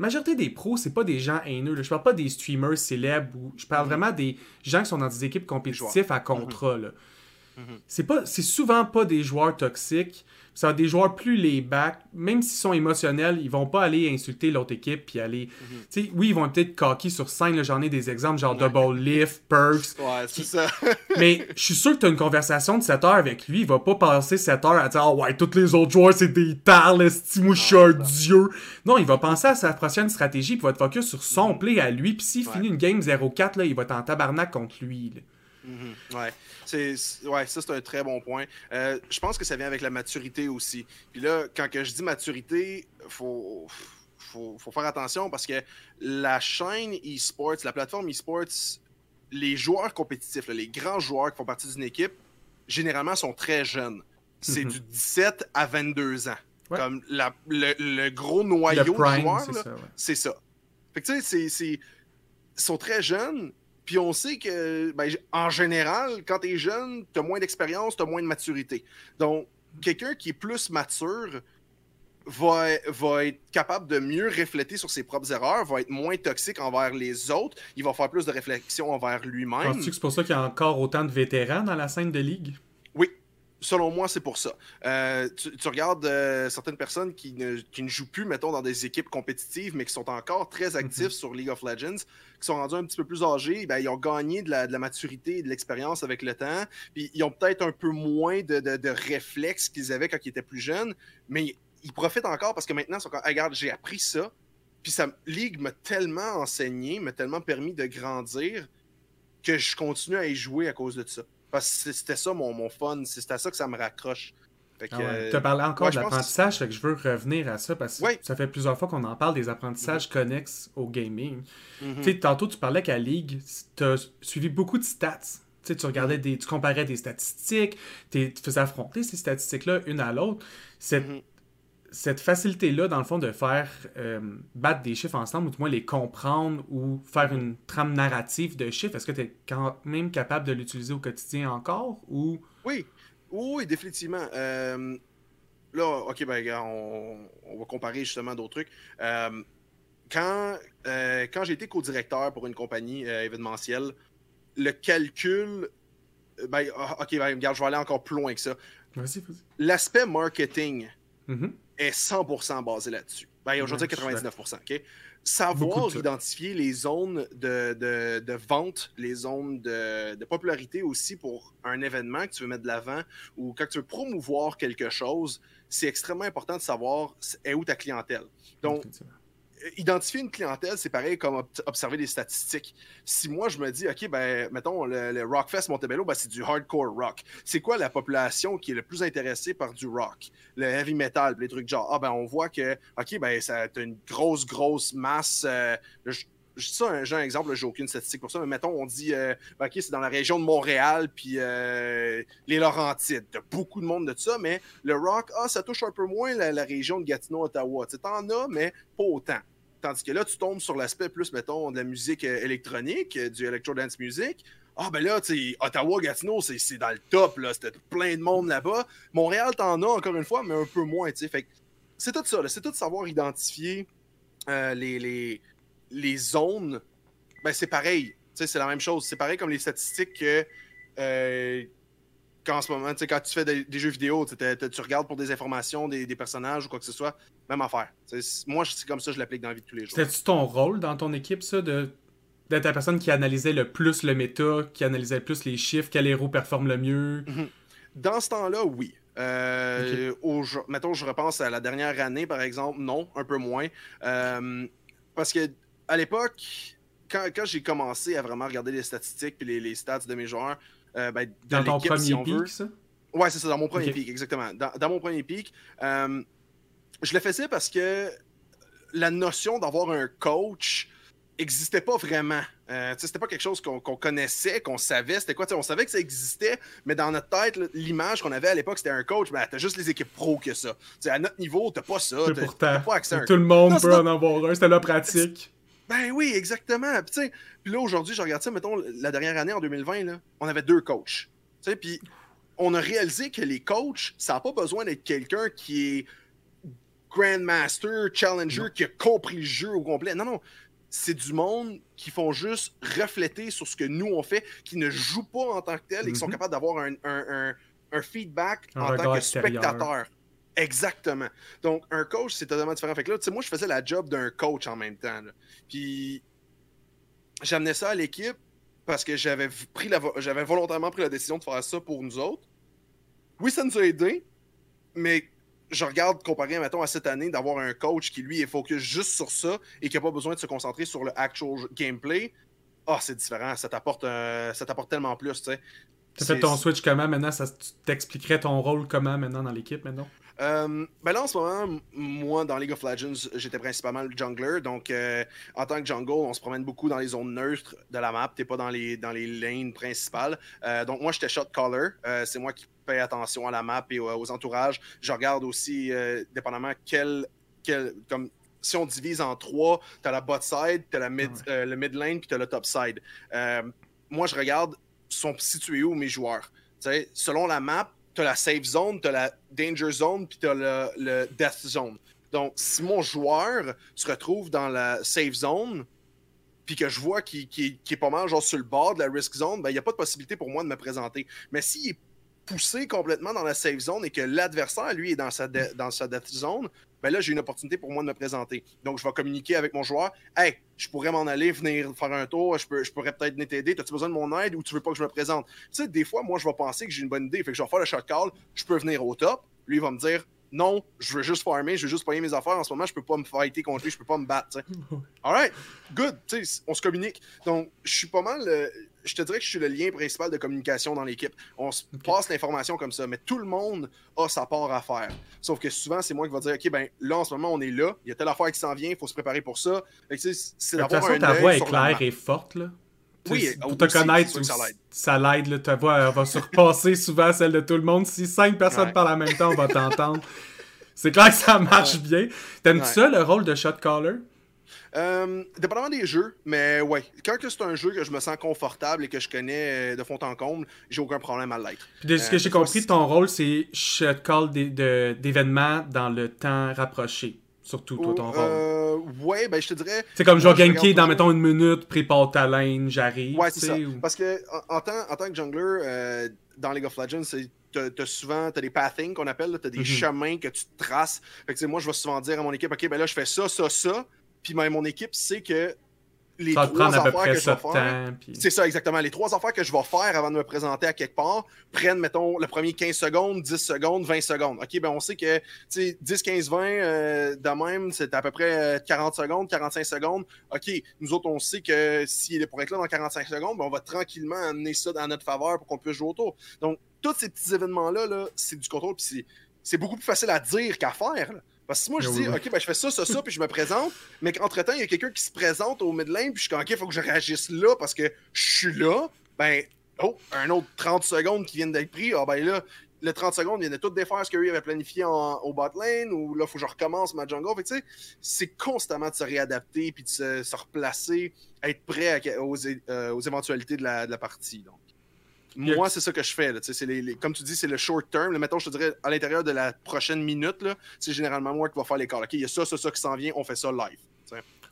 majorité des pros, c'est pas des gens haineux. là. Je parle pas des streamers célèbres ou je parle Mhm. vraiment des gens qui sont dans des équipes compétitives à contrat. Là. c'est pas c'est souvent pas des joueurs toxiques ça des joueurs plus les back même s'ils sont émotionnels ils vont pas aller insulter l'autre équipe puis aller sais oui ils vont peut-être coquer sur scène j'en ai des exemples genre double lift perks Ouais, c'est ça. [laughs] mais je suis sûr que tu as une conversation de 7 heures avec lui il va pas passer 7 heures à dire oh ouais tous les autres joueurs c'est des tarles suis un dieu non il va penser à sa prochaine stratégie puis va être focus sur son play à lui puis s'il Ouais. finit une game 0-4 là il va être en tabarnak contre lui là. Mhm, Ouais, c'est ouais, ça c'est un très bon point. Euh, je pense que ça vient avec la maturité aussi. Puis là, quand que je dis maturité, faut, faut, faut faire attention parce que la chaîne eSports, la plateforme eSports, les joueurs compétitifs, là, les grands joueurs qui font partie d'une équipe, généralement sont très jeunes. C'est Mhm. du 17 à 22 ans. Ouais. Comme la- le, le gros noyau de joueurs, c'est ça ouais. Fait que tu sais, c'est. Ils sont très jeunes, puis on sait que, ben, en général, quand t'es jeune, t'as moins d'expérience, t'as moins de maturité. Donc, quelqu'un qui est plus mature va, va être capable de mieux refléter sur ses propres erreurs, va être moins toxique envers les autres, il va faire plus de réflexion envers lui-même. Penses-tu que c'est pour ça qu'il y a encore autant de vétérans dans la scène de ligue? Selon moi, c'est pour ça. Euh, tu, tu regardes euh, certaines personnes qui ne, qui ne jouent plus, mettons, dans des équipes compétitives, mais qui sont encore très actifs sur League of Legends, qui sont rendus un petit peu plus âgés, ben, ils ont gagné de la, de la maturité et de l'expérience avec le temps. Puis ils ont peut-être un peu moins de, de, de réflexes qu'ils avaient quand ils étaient plus jeunes, mais ils profitent encore parce que maintenant, ils sont comme, Ah, regarde, j'ai appris ça. Puis ça, League m'a tellement enseigné, m'a tellement permis de grandir que je continue à y jouer à cause de ça. Parce que c'était ça mon, mon fun, c'était à ça que ça me raccroche. Que, Ah ouais. Tu as parlé encore ouais, de que l'apprentissage, fait que je veux revenir à ça parce que Ouais. ça fait plusieurs fois qu'on en parle des apprentissages connexes au gaming. mhm. Tu sais, tantôt tu parlais qu'à Ligue, tu as suivi beaucoup de stats. Tu tu regardais des. Tu comparais des statistiques, tu faisais affronter ces statistiques-là une à l'autre. Mhm. Cette facilité-là, dans le fond, de faire euh, battre des chiffres ensemble, ou du moins les comprendre ou faire une trame narrative de chiffres, est-ce que tu es quand même capable de l'utiliser au quotidien encore ou? Oui, oui, définitivement. Euh, là, ok, ben, on, on va comparer justement d'autres trucs. Euh, quand quand j'ai été co-directeur pour une compagnie événementielle, le calcul. Ben, ah, ok, ben, regarde, je vais aller encore plus loin que ça. Vas-y, vas-y. L'aspect marketing Mhm. Est 100% basé là-dessus. Ben, aujourd'hui, Ouais, je suis 99%. ok? Beaucoup Savoir de identifier les zones de, de- de vente, les zones de, popularité aussi pour un événement que tu veux mettre de l'avant ou quand tu veux promouvoir quelque chose, c'est extrêmement important de savoir est où ta clientèle. Donc, identifier une clientèle, c'est pareil comme ob- observer des statistiques. Si moi, je me dis, OK, ben, mettons, le, Rockfest Montebello, ben, c'est du hardcore rock. C'est quoi la population qui est le plus intéressée par du rock? Le heavy metal, les trucs genre, ah, ben, on voit que, OK, ben, ça a une grosse, grosse masse. euh, je, dis ça, un, j'ai un exemple, j'ai aucune statistique pour ça, mais mettons, on dit, euh, OK, c'est dans la région de Montréal, puis euh, les Laurentides. T'as beaucoup de monde de ça, mais le rock, ah, ça touche un peu moins la, région de Gatineau, Ottawa. Tu t'en as, mais pas autant. Tandis que là, tu tombes sur l'aspect plus, mettons, de la musique euh, électronique, euh, du electro dance music. Ah, ben là, tu Ottawa, Gatineau, c'est dans le top, là. C'était plein de monde là-bas. Montréal, t'en as encore une fois, mais un peu moins, tu sais. C'est tout ça. C'est tout de savoir identifier euh, les, les, les zones. Ben, c'est pareil. C'est la même chose. C'est pareil comme les statistiques que. Qu'en ce moment, tu sais, quand tu fais des, des jeux vidéo, tu regardes pour des informations, des, des personnages ou quoi que ce soit, même affaire. Tu sais, c'est- moi, c'est comme ça que je l'applique dans la vie de tous les jours. C'était-tu ton rôle dans ton équipe, ça, de d'être la personne qui analysait le plus le méta, qui analysait le plus les chiffres, quel héros performe le mieux? Dans ce temps-là, oui. Euh, au- mettons, je repense à la dernière année, par exemple, non, un peu moins. Euh, parce que à l'époque, quand, quand j'ai commencé à vraiment regarder les statistiques et les, les stats de mes joueurs, euh, ben, de Dans ton premier si on veut, pic, ça? Ouais, c'est ça, dans mon premier pic, exactement. Dans, dans mon premier pic, euh, je le faisais parce que la notion d'avoir un coach existait pas vraiment. Euh, c'était pas quelque chose qu'on connaissait, qu'on savait. C'était quoi? On savait que ça existait, mais dans notre tête, l'image qu'on avait à l'époque, c'était un coach. Ben, t'as juste les équipes pro que ça. Tu sais, à notre niveau, t'as pas ça. T'as pas accès à un tout le monde Non, peut en avoir un, c'était la pratique. Ben oui, exactement. Puis, puis là, aujourd'hui, je regarde ça, mettons, la dernière année, en 2020, là, on avait deux coachs. Puis on a réalisé que les coachs, ça n'a pas besoin d'être quelqu'un qui est Grandmaster, Challenger, qui a compris le jeu au complet. Non, non. c'est du monde qui font juste refléter sur ce que nous on fait, qui ne jouent pas en tant que tel et qui sont Mhm. capables d'avoir un, un- un- un feedback Un en tant que extérieur. spectateur. Exactement. Donc, un coach, c'est totalement différent. Fait que là, tu sais, moi, je faisais la job d'un coach en même temps. là. Puis, j'amenais ça à l'équipe parce que j'avais pris la vo- j'avais volontairement pris la décision de faire ça pour nous autres. Oui, ça nous a aidé, mais je regarde comparé, mettons, à cette année, d'avoir un coach qui, lui, est focus juste sur ça et qui n'a pas besoin de se concentrer sur le actual gameplay. Ah, c'est différent. Ça t'apporte euh, ça t'apporte tellement plus, tu sais. C'est- fait ton switch comment maintenant? Ça, Tu t'expliquerais ton rôle comment maintenant dans l'équipe maintenant Euh, ben là, en ce moment, moi, dans League of Legends, j'étais principalement le jungler. Donc, euh, en tant que jungle, on se promène beaucoup dans les zones neutres de la map. T'es pas dans les, dans les lanes principales. Euh, donc, moi, j'étais shot caller. C'est moi qui paye attention à la map et aux, aux entourages. Je regarde aussi, dépendamment quel, quel. Comme, si on divise en trois, t'as la bot side, t'as la mid, le mid lane, puis t'as le top side. Moi, je regarde sont situés où mes joueurs? Selon la map, t'as la safe zone, t'as la danger zone, puis t'as le, le death zone. Donc, si mon joueur se retrouve dans la safe zone, puis que je vois qu'il est pas mal genre sur le bord de la risk zone, ben il n'y a pas de possibilité pour moi de me présenter. Mais s'il est poussé complètement dans la safe zone et que l'adversaire, lui, est dans sa, dans sa death zone, ben là, j'ai une opportunité pour moi de me présenter. Donc, je vais communiquer avec mon joueur. Hey, je pourrais m'en aller, venir faire un tour, je, peux, je pourrais peut-être venir t'aider. As-tu besoin de mon aide ou tu veux pas que je me présente? Tu sais, des fois, moi, je vais penser que j'ai une bonne idée. Fait que je vais faire le shot call, je peux venir au top. Lui, il va me dire non, je veux juste farmer, je veux juste payer mes affaires. En ce moment, je peux pas me fighter contre lui, je peux pas me battre. [laughs] Alright, good. On se communique. Donc, je suis pas mal. euh, je te dirais que je suis le lien principal de communication dans l'équipe. On se passe l'information comme ça, mais tout le monde a sa part à faire. Sauf que souvent, c'est moi qui va dire OK, ben là, en ce moment, on est là. Il y a telle affaire qui s'en vient, il faut se préparer pour ça. Fait que, c'est De toute façon, ta voix est claire et forte, là. Oui, pour te aussi, connaître, ça l'aide. ça l'aide, là, ta voix va surpasser souvent celle de tout le monde. Si cinq personnes Ouais. parlent en même temps, on va t'entendre. C'est clair que ça marche bien. T'aimes-tu Ouais. ça, le rôle de shot caller? Euh, dépendamment des jeux, mais ouais. Quand c'est un jeu que je me sens confortable et que je connais euh, de fond en comble, j'ai aucun problème à l'être. Puis de ce que Euh, j'ai compris, ton rôle, c'est shot call d'é- de- d'événements dans le temps rapproché. Surtout, toi, ton rôle. Euh, ouais, ben je te dirais. C'est comme ganker regarde dans, mettons, une minute, prépare ta lane, j'arrive. Ouais, c'est ça. ou- Parce que en, en tant, en tant que jungler, euh, dans League of Legends, c'est- t'as souvent t'as des pathings qu'on appelle, t'as des Mhm. chemins que tu traces. Fait que, moi, je vais souvent dire à mon équipe, OK, ben là, je fais ça, ça, ça. Puis ben, mon équipe sait que les Ça trois affaires que je vais faire. puis- C'est ça, exactement. Les trois affaires que je vais faire avant de me présenter à quelque part prennent, mettons, le premier 15 secondes, 10 secondes, 20 secondes. OK, ben on sait que, tu sais, 10, 15, 20, euh, de même, c'est à peu près euh, 40 secondes, 45 secondes. OK, nous autres, on sait que s'il est pour être là dans 45 secondes, ben on va tranquillement amener ça dans notre faveur pour qu'on puisse jouer autour. Donc, tous ces petits événements-là, là, c'est du contrôle, puis c'est- c'est beaucoup plus facile à dire qu'à faire. là. Parce que si moi, je Oui, dis. OK, ben, je fais ça, ça, ça, puis je me présente, mais qu'entre-temps, il y a quelqu'un qui se présente au mid lane, puis je suis comme, OK, il faut que je réagisse là parce que je suis là, ben, oh, un autre 30 secondes qui viennent d'être pris, ah ben là, le 30 secondes vient de tout défaire ce qu'eux avaient planifié en- au bot lane, ou là, il faut que je recommence ma jungle. Fait que, tu sais, c'est constamment de se réadapter, puis de se, se replacer, être prêt à- aux, euh, aux éventualités de la, de la partie. Donc. Moi, c'est ça que je fais. Là, les, les- comme tu dis, c'est le short term. Là, mettons, je te dirais, à l'intérieur de la prochaine minute, c'est généralement moi qui va faire les calls. Il y a ça, ça, ça qui s'en vient, on fait ça live.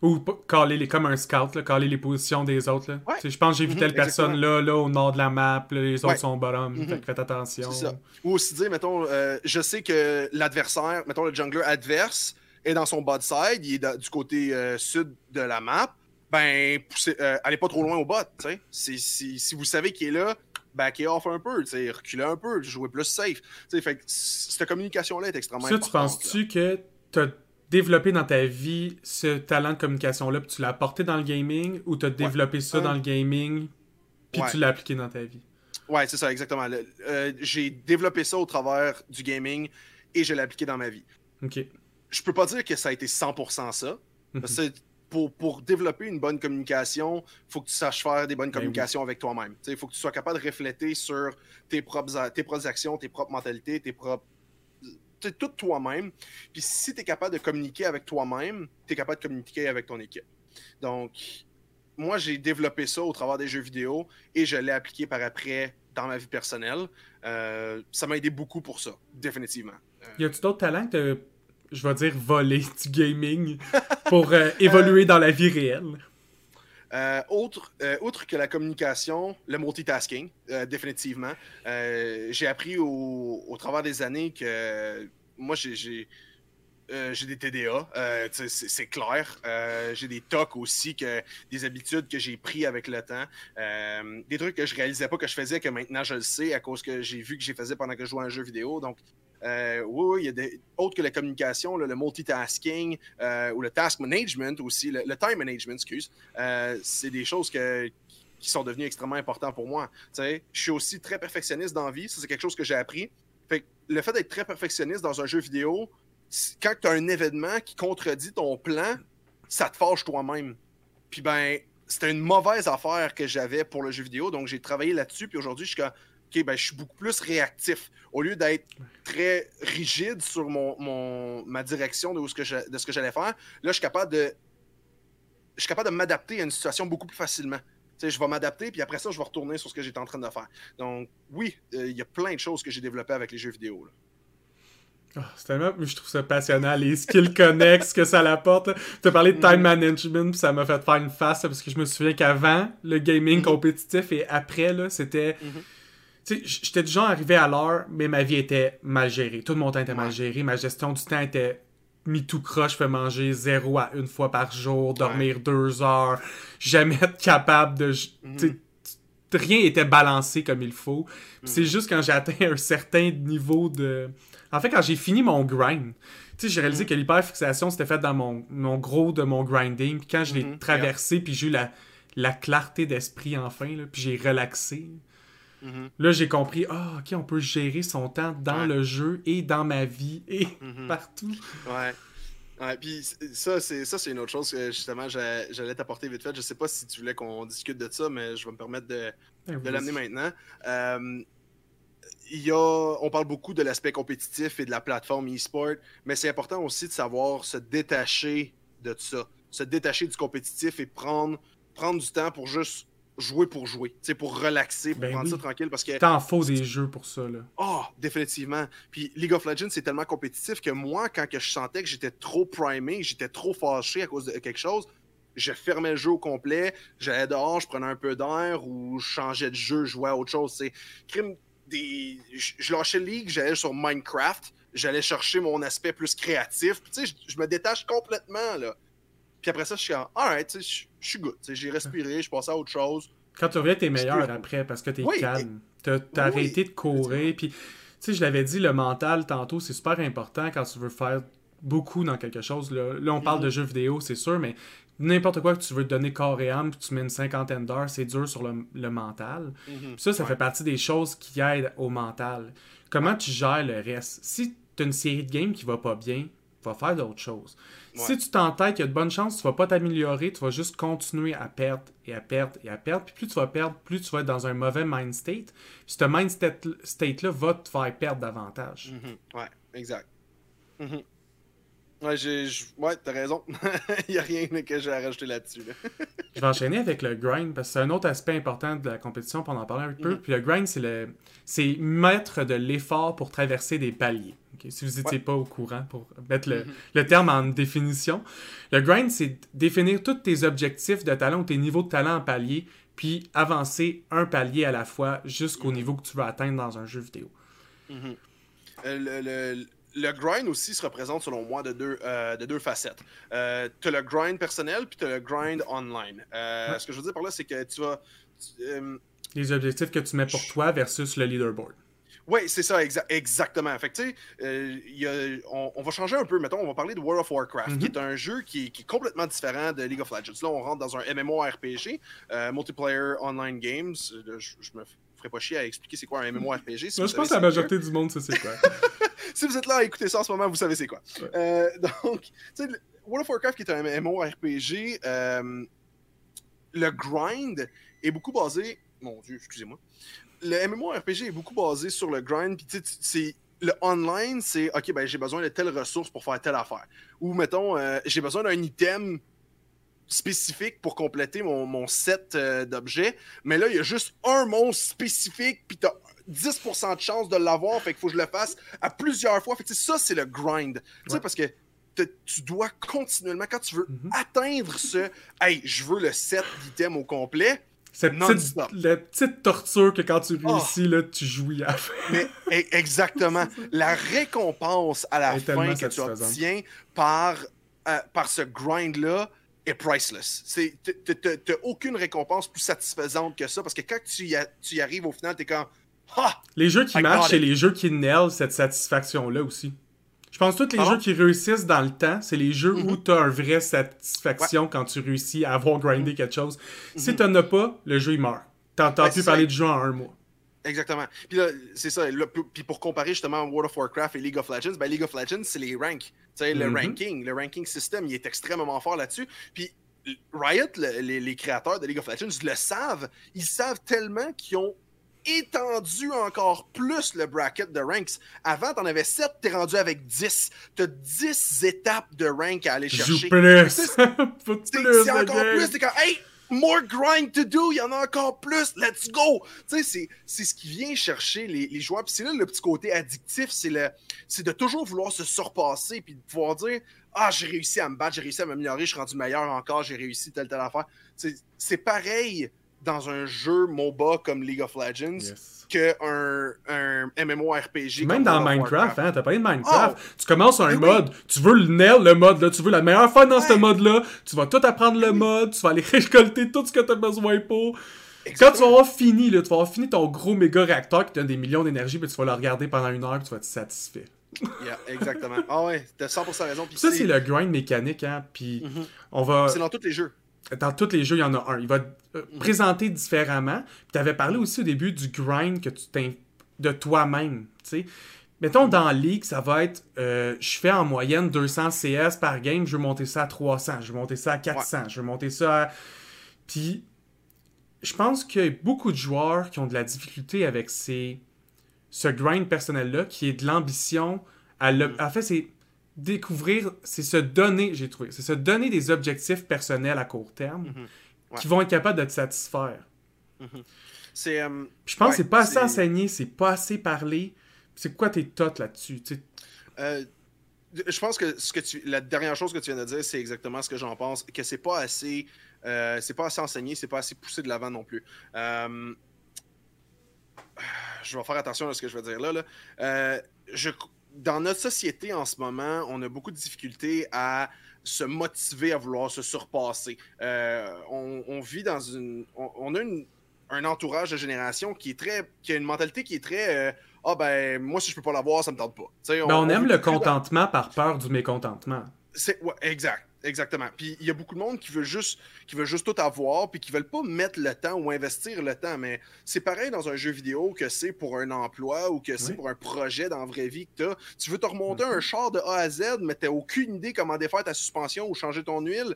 Ou caler les, comme un scout, là, caler les positions des autres. Là. Ouais. Je pense que j'ai vu telle personne là, là, au nord de la map, là, les autres Ouais. sont bottom, Mhm. fait faites attention. Ça. Ou aussi dire, mettons, euh, je sais que l'adversaire, mettons le jungler adverse, est dans son bot side, il est da- du côté euh, sud de la map, ben, poussez- euh, allez pas trop loin au bot, si vous savez qu'il est là, backez off un peu, tu sais, reculez un peu, jouez plus safe. Tu sais, fait que cette communication-là est extrêmement Ça, tu importante. là. penses-tu que tu as développé dans ta vie ce talent de communication-là, puis tu l'as apporté dans le gaming, ou tu as développé ça Euh, dans le gaming, puis ouais. tu l'as appliqué dans ta vie? Ouais, c'est ça, exactement. Euh, J'ai développé ça au travers du gaming et je l'ai appliqué dans ma vie. Ok. Je peux pas dire que ça a été 100% ça. Mhm. Parce que pour, pour développer une bonne communication, il faut que tu saches faire des bonnes Ben oui. communications avec toi-même. Il faut que tu sois capable de refléter sur tes propres, a- tes propres actions, tes propres mentalités, tes propres. t'sais, tout toi-même. Puis si tu es capable de communiquer avec toi-même, tu es capable de communiquer avec ton équipe. Donc, moi, j'ai développé ça au travers des jeux vidéo et je l'ai appliqué par après dans ma vie personnelle. Euh, ça m'a aidé beaucoup pour ça, définitivement. Euh, Y a-tu d'autres talents que je vais dire, volé du gaming pour euh, évoluer dans la vie réelle? Euh, autre, euh, que la communication, le multitasking, définitivement. j'ai appris au, travers des années que moi, j'ai j'ai des TDA, c'est clair. j'ai des TOC aussi, que, des habitudes que j'ai pris avec le temps. des trucs que je réalisais pas que je faisais, que maintenant je le sais à cause que j'ai vu que j'ai faisais pendant que je jouais à un jeu vidéo. Donc, euh, oui, il y a des, autres que la communication, le multitasking euh, ou le task management aussi, le, time management, excuse, euh, c'est des choses qui sont devenues extrêmement importantes pour moi. je suis aussi très perfectionniste dans la vie, ça c'est quelque chose que j'ai appris. Le fait d'être très perfectionniste dans un jeu vidéo, quand tu as un événement qui contredit ton plan, ça te fâche toi-même. Puis ben, c'était une mauvaise affaire que j'avais pour le jeu vidéo, donc j'ai travaillé là-dessus, puis aujourd'hui, je suis ben, je suis beaucoup plus réactif. Au lieu d'être très rigide sur mon, ma direction de, ce que de ce que j'allais faire, là, je suis capable de. Je suis capable de m'adapter à une situation beaucoup plus facilement. je vais m'adapter, puis après ça, je vais retourner sur ce que j'étais en train de faire. Donc, oui, euh, il y a plein de choses que j'ai développées avec les jeux vidéo. Oh, c'est tellement, je trouve ça passionnant, les skills [laughs] connexes que ça l'apporte. Tu as parlé de time mm-hmm. management, puis ça m'a fait faire une face, parce que je me souviens qu'avant, le gaming mm-hmm. compétitif et après, là, c'était. Mm-hmm j'étais genre arrivé à l'heure, mais ma vie était mal gérée. Tout mon temps était mal géré. Ma gestion du temps était mis tout croche. Je fais manger zéro à une fois par jour, dormir deux heures, jamais être capable de. Mhm. Rien était balancé comme il faut. C'est mhm. juste quand j'ai atteint un certain niveau de. En fait, quand j'ai fini mon grind, j'ai réalisé mhm. que l'hyperfixation c'était fait dans mon, mon, gros de mon grinding. Puis quand je l'ai traversé, puis j'ai eu la, la clarté d'esprit enfin, là, puis j'ai relaxé. Là, j'ai compris, ah, ok, on peut gérer son temps dans le jeu et dans ma vie et mm-hmm. [laughs] partout. Ouais. Ouais, puis ça, c'est ça, c'est une autre chose que justement j'allais t'apporter vite fait. Je sais pas si tu voulais qu'on discute de ça, mais je vais me permettre de, ben de l'amener maintenant. Euh, il y a, on parle beaucoup de l'aspect compétitif et de la plateforme e-sport, mais c'est important aussi de savoir se détacher de ça, se détacher du compétitif et prendre, prendre du temps pour juste jouer pour jouer, c'est pour relaxer, pour ben prendre ça tranquille parce que t'en faut des jeux pour ça là. Oh, définitivement. Puis League of Legends c'est tellement compétitif que moi quand que je sentais que j'étais trop primé, j'étais trop fâché à cause de quelque chose, je fermais le jeu au complet, j'allais dehors, je prenais un peu d'air ou je changeais de jeu, je jouais à autre chose, c'est crime des je lâchais League, j'allais sur Minecraft, j'allais chercher mon aspect plus créatif, tu sais je me détache complètement là. Puis après ça, je suis en alright, je suis good. J'ai respiré, je passe à autre chose. Quand tu reviens, t'es meilleur après parce que t'es calme. T'as as arrêté de courir. Puis, tu sais, je l'avais dit, le mental tantôt, c'est super important quand tu veux faire beaucoup dans quelque chose. Là, on parle de mm-hmm. jeux vidéo, c'est sûr, mais n'importe quoi que tu veux te donner corps et âme, puis tu mets une cinquantaine d'heures, c'est dur sur le, mental. Mm-hmm. Ça, ça fait partie des choses qui aident au mental. Comment tu gères le reste? Si tu as une série de games qui va pas bien, va faire d'autres choses. Si tu t'entêtes, il y a de bonnes chances tu vas pas t'améliorer, tu vas juste continuer à perdre et à perdre et à perdre. Puis plus tu vas perdre, plus tu vas être dans un mauvais mind state. Puis ce mind state-là va te faire perdre davantage. Mm-hmm. Ouais, exact. Mm-hmm. Ouais, j'ai, ouais, t'as raison. [laughs] Il n'y a rien que j'ai à rajouter là-dessus. [laughs] je vais enchaîner avec le grind parce que c'est un autre aspect important de la compétition pour en parler un peu. Mm-hmm. Puis le grind, c'est le, c'est mettre de l'effort pour traverser des paliers. Si vous n'étiez pas au courant, pour mettre le, mm-hmm. le, terme en définition, le grind, c'est définir tous tes objectifs de talent ou tes niveaux de talent en palier, puis avancer un palier à la fois jusqu'au mm-hmm. niveau que tu veux atteindre dans un jeu vidéo. Euh, le, le le grind aussi se représente, selon moi, de deux, euh, de deux facettes. Euh, tu as le grind personnel, puis tu as le grind online. Euh, ce que je veux dire par là, c'est que tu vas... Les objectifs que tu mets pour toi versus le leaderboard. Oui, c'est ça, exactement. Fait tu sais, on, va changer un peu. Mettons, on va parler de World of Warcraft, qui mhm. est un jeu qui, est complètement différent de League of Legends. Là, on rentre dans un MMORPG, Multiplayer Online Games. je me ferais pas chier à expliquer c'est quoi un MMORPG. je pense que la majorité du monde sait c'est quoi. [laughs] si vous êtes là à écouter ça en ce moment, vous savez c'est quoi. Euh, donc, tu sais, World of Warcraft qui est un MMORPG, euh, le grind est beaucoup basé. Mon Dieu, excusez-moi. Le MMORPG est beaucoup basé sur le grind, puis tu sais, c'est le online, c'est OK, ben j'ai besoin de telle ressource pour faire telle affaire. Ou mettons, euh, j'ai besoin d'un item spécifique pour compléter mon, set euh, d'objets. Mais là, il y a juste un monstre spécifique, puis t'as 10% de chance de l'avoir, fait qu'il faut que je le fasse à plusieurs fois. Fait que ça, c'est le grind. Tu sais, parce que tu dois continuellement, quand tu veux Mhm. atteindre ce Hey, je veux le set d'items au complet, Cette petite, la petite torture que quand tu Oh. réussis, là, tu jouis à la fin. mais e- exactement. [laughs] La récompense à la fin que tu obtiens par, euh, par ce grind-là est priceless. C'est- t- t- t- T'as aucune récompense plus satisfaisante que ça parce que quand tu y, a- tu y arrives au final, t'es comme Ah! Les jeux qui I marchent, c'est les jeux qui nailent cette satisfaction-là aussi. Je pense que tous les jeux qui réussissent dans le temps, c'est les jeux où Mhm. tu as une vraie satisfaction quand tu réussis à avoir grindé quelque chose. Si Mhm. tu n'en as pas, le jeu il meurt. T'entends Ouais, plus parler du jeu en un mois. Exactement. Puis là, c'est ça. là, puis pour comparer justement World of Warcraft et League of Legends, ben League of Legends, c'est les ranks. Tu sais, le Mhm. ranking, le ranking system, il est extrêmement fort là-dessus. Puis Riot, le- les, les créateurs de League of Legends, le savent. Ils savent tellement qu'ils ont étendu encore plus le bracket de ranks. Avant, t'en avais 7, t'es rendu avec 10. T'as 10 étapes de rank à aller Joue chercher. plus! [laughs] Plus c'est encore game. plus. T'es comme, hey, more grind to do. Il y en a encore plus. Let's go. Tu sais, c'est- ce qui vient chercher les, les joueurs. Puis c'est là le petit côté addictif. C'est de toujours vouloir se surpasser. Puis de pouvoir dire, ah, j'ai réussi à me battre, j'ai réussi à m'améliorer, je suis rendu meilleur encore, j'ai réussi telle, telle affaire. C'est pareil dans un jeu MOBA comme League of Legends Yes. que un, un MMORPG. Même dans Minecraft, hein, t'as parlé de Minecraft. Oh! Tu commences un oui. mode, tu veux le nail, le mode, là, tu veux la meilleure fin dans ce mode-là, tu vas tout apprendre le Oui. mode, tu vas aller [laughs] récolter tout ce que t'as besoin pour. Quand tu vas avoir fini, là, tu vas avoir fini ton gros méga réacteur qui te donne des millions d'énergie, puis tu vas le regarder pendant une heure, puis tu vas être satisfait. [laughs] Yeah, exactement. Ah ouais, t'as 100% raison. Ça, c'est le grind mécanique, hein, puis Mhm. on va... C'est dans tous les jeux. Dans tous les jeux, il y en a un. Il va euh, Mhm. présenter différemment. Puis t'avais parlé aussi au début du grind que tu t'in- de toi-même, tu sais. Mettons, dans League, ça va être, euh, je fais en moyenne 200 CS par game, je veux monter ça à 300, je veux monter ça à 400, je veux monter ça à... Puis, je pense qu'il y a beaucoup de joueurs qui ont de la difficulté avec ces... ce grind personnel-là, qui est de l'ambition. À le... En fait, c'est découvrir, c'est se donner, j'ai trouvé, c'est se donner des objectifs personnels à court terme Mhm. qui Ouais. vont être capables de te satisfaire. C'est. euh, Puis je pense Ouais, que c'est pas assez enseigné, c'est pas assez parlé. C'est quoi tes tots là-dessus? Euh, je pense que ce que tu, la dernière chose que tu viens de dire, c'est exactement ce que j'en pense, que c'est pas assez, euh, c'est pas assez enseigné, c'est pas assez poussé de l'avant non plus. Euh, je vais faire attention à ce que je vais dire là. là. Euh, je- dans notre société en ce moment, on a beaucoup de difficultés à se motiver à vouloir se surpasser. Euh, on, on vit dans une, on, on a une- un entourage de génération qui est très, qui a une mentalité qui est très euh, ah ben moi si je peux pas l'avoir ça me tente pas. Ben, on, aime veut le contentement par peur du mécontentement. C'est ouais, exact, exactement. Puis il y a beaucoup de monde qui veut juste qui veut juste tout avoir puis qui veulent pas mettre le temps ou investir le temps mais c'est pareil dans un jeu vidéo que c'est pour un emploi ou que c'est Oui. pour un projet dans la vraie vie que t'as. Tu veux te remonter Mhm. un char de A à Z mais t'as aucune idée comment défaire ta suspension ou changer ton huile.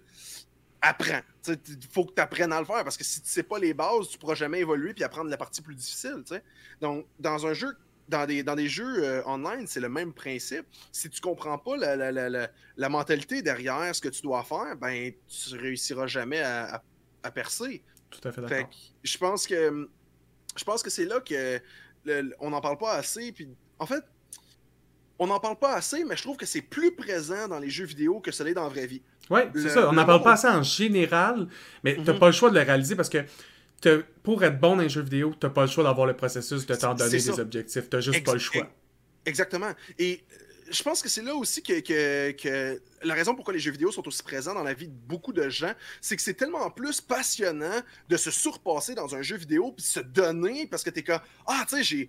Apprends. Il faut que tu apprennes à le faire parce que si tu sais pas les bases, tu pourras jamais évoluer puis apprendre la partie plus difficile. tu sais. Donc, dans un jeu, dans des, dans des jeux euh, online, c'est le même principe. Si tu comprends pas la, la, la, la- la mentalité derrière ce que tu dois faire, ben tu réussiras jamais à, à- à percer. Tout à fait d'accord. je pense que je pense que c'est là que le- on n'en parle pas assez. Puis en fait, on n'en parle pas assez, mais je trouve que c'est plus présent dans les jeux vidéo que ce l'est dans la vraie vie. Ouais, c'est ça. On n'en parle pas assez en général, mais t'as Mhm. pas le choix de le réaliser parce que pour être bon dans les jeux vidéo, t'as pas le choix d'avoir le processus de t'en donner des objectifs. T'as juste Ex- pas le choix. Exactement. Et euh, je pense que c'est là aussi que, que- que la raison pourquoi les jeux vidéo sont aussi présents dans la vie de beaucoup de gens, c'est que c'est tellement plus passionnant de se surpasser dans un jeu vidéo puis se donner parce que t'es comme ah tu sais j'ai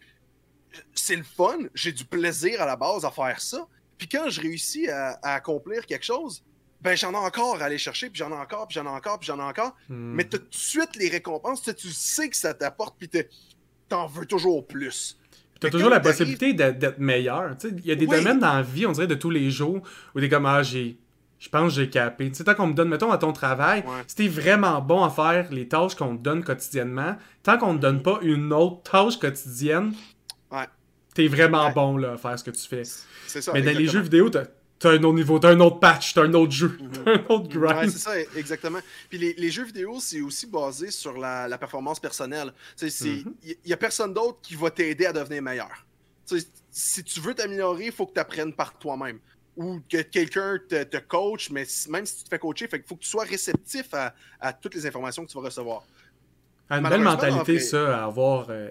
c'est le fun, j'ai du plaisir à la base à faire ça. Puis quand je réussis à, à accomplir quelque chose, ben j'en ai encore à aller chercher, puis j'en ai encore, puis j'en ai encore, puis j'en ai encore. Hmm. Mais tout de suite les récompenses, tu sais, tu que ça t'apporte, puis t'en veux toujours plus. T'as Fait toujours la possibilité d'être meilleur. Tu Il y a des Oui. domaines dans la vie, on dirait, de tous les jours, où t'es comme, ah, j'ai. Je pense que j'ai capé. Tu sais, tant qu'on me donne, mettons, à ton travail, Ouais. si t'es vraiment bon à faire les tâches qu'on te donne quotidiennement, tant qu'on ne donne pas une autre tâche quotidienne, Ouais. t'es vraiment Ouais. bon là, à faire ce que tu fais. C'est ça. Mais dans les jeux vidéo, t'as t'as un autre niveau, t'as un autre patch, t'as un autre jeu, Mhm. t'as un autre grind. Ouais, c'est ça, exactement. Puis les, les jeux vidéo, c'est aussi basé sur la, la performance personnelle. Il Mhm. n'y a personne d'autre qui va t'aider à devenir meilleur. Si tu veux t'améliorer, il faut que tu apprennes par toi-même. ou que quelqu'un te, coach, mais même si tu te fais coacher, il faut que tu sois réceptif à, toutes les informations que tu vas recevoir. Ah, une belle mentalité, ça, à avoir euh,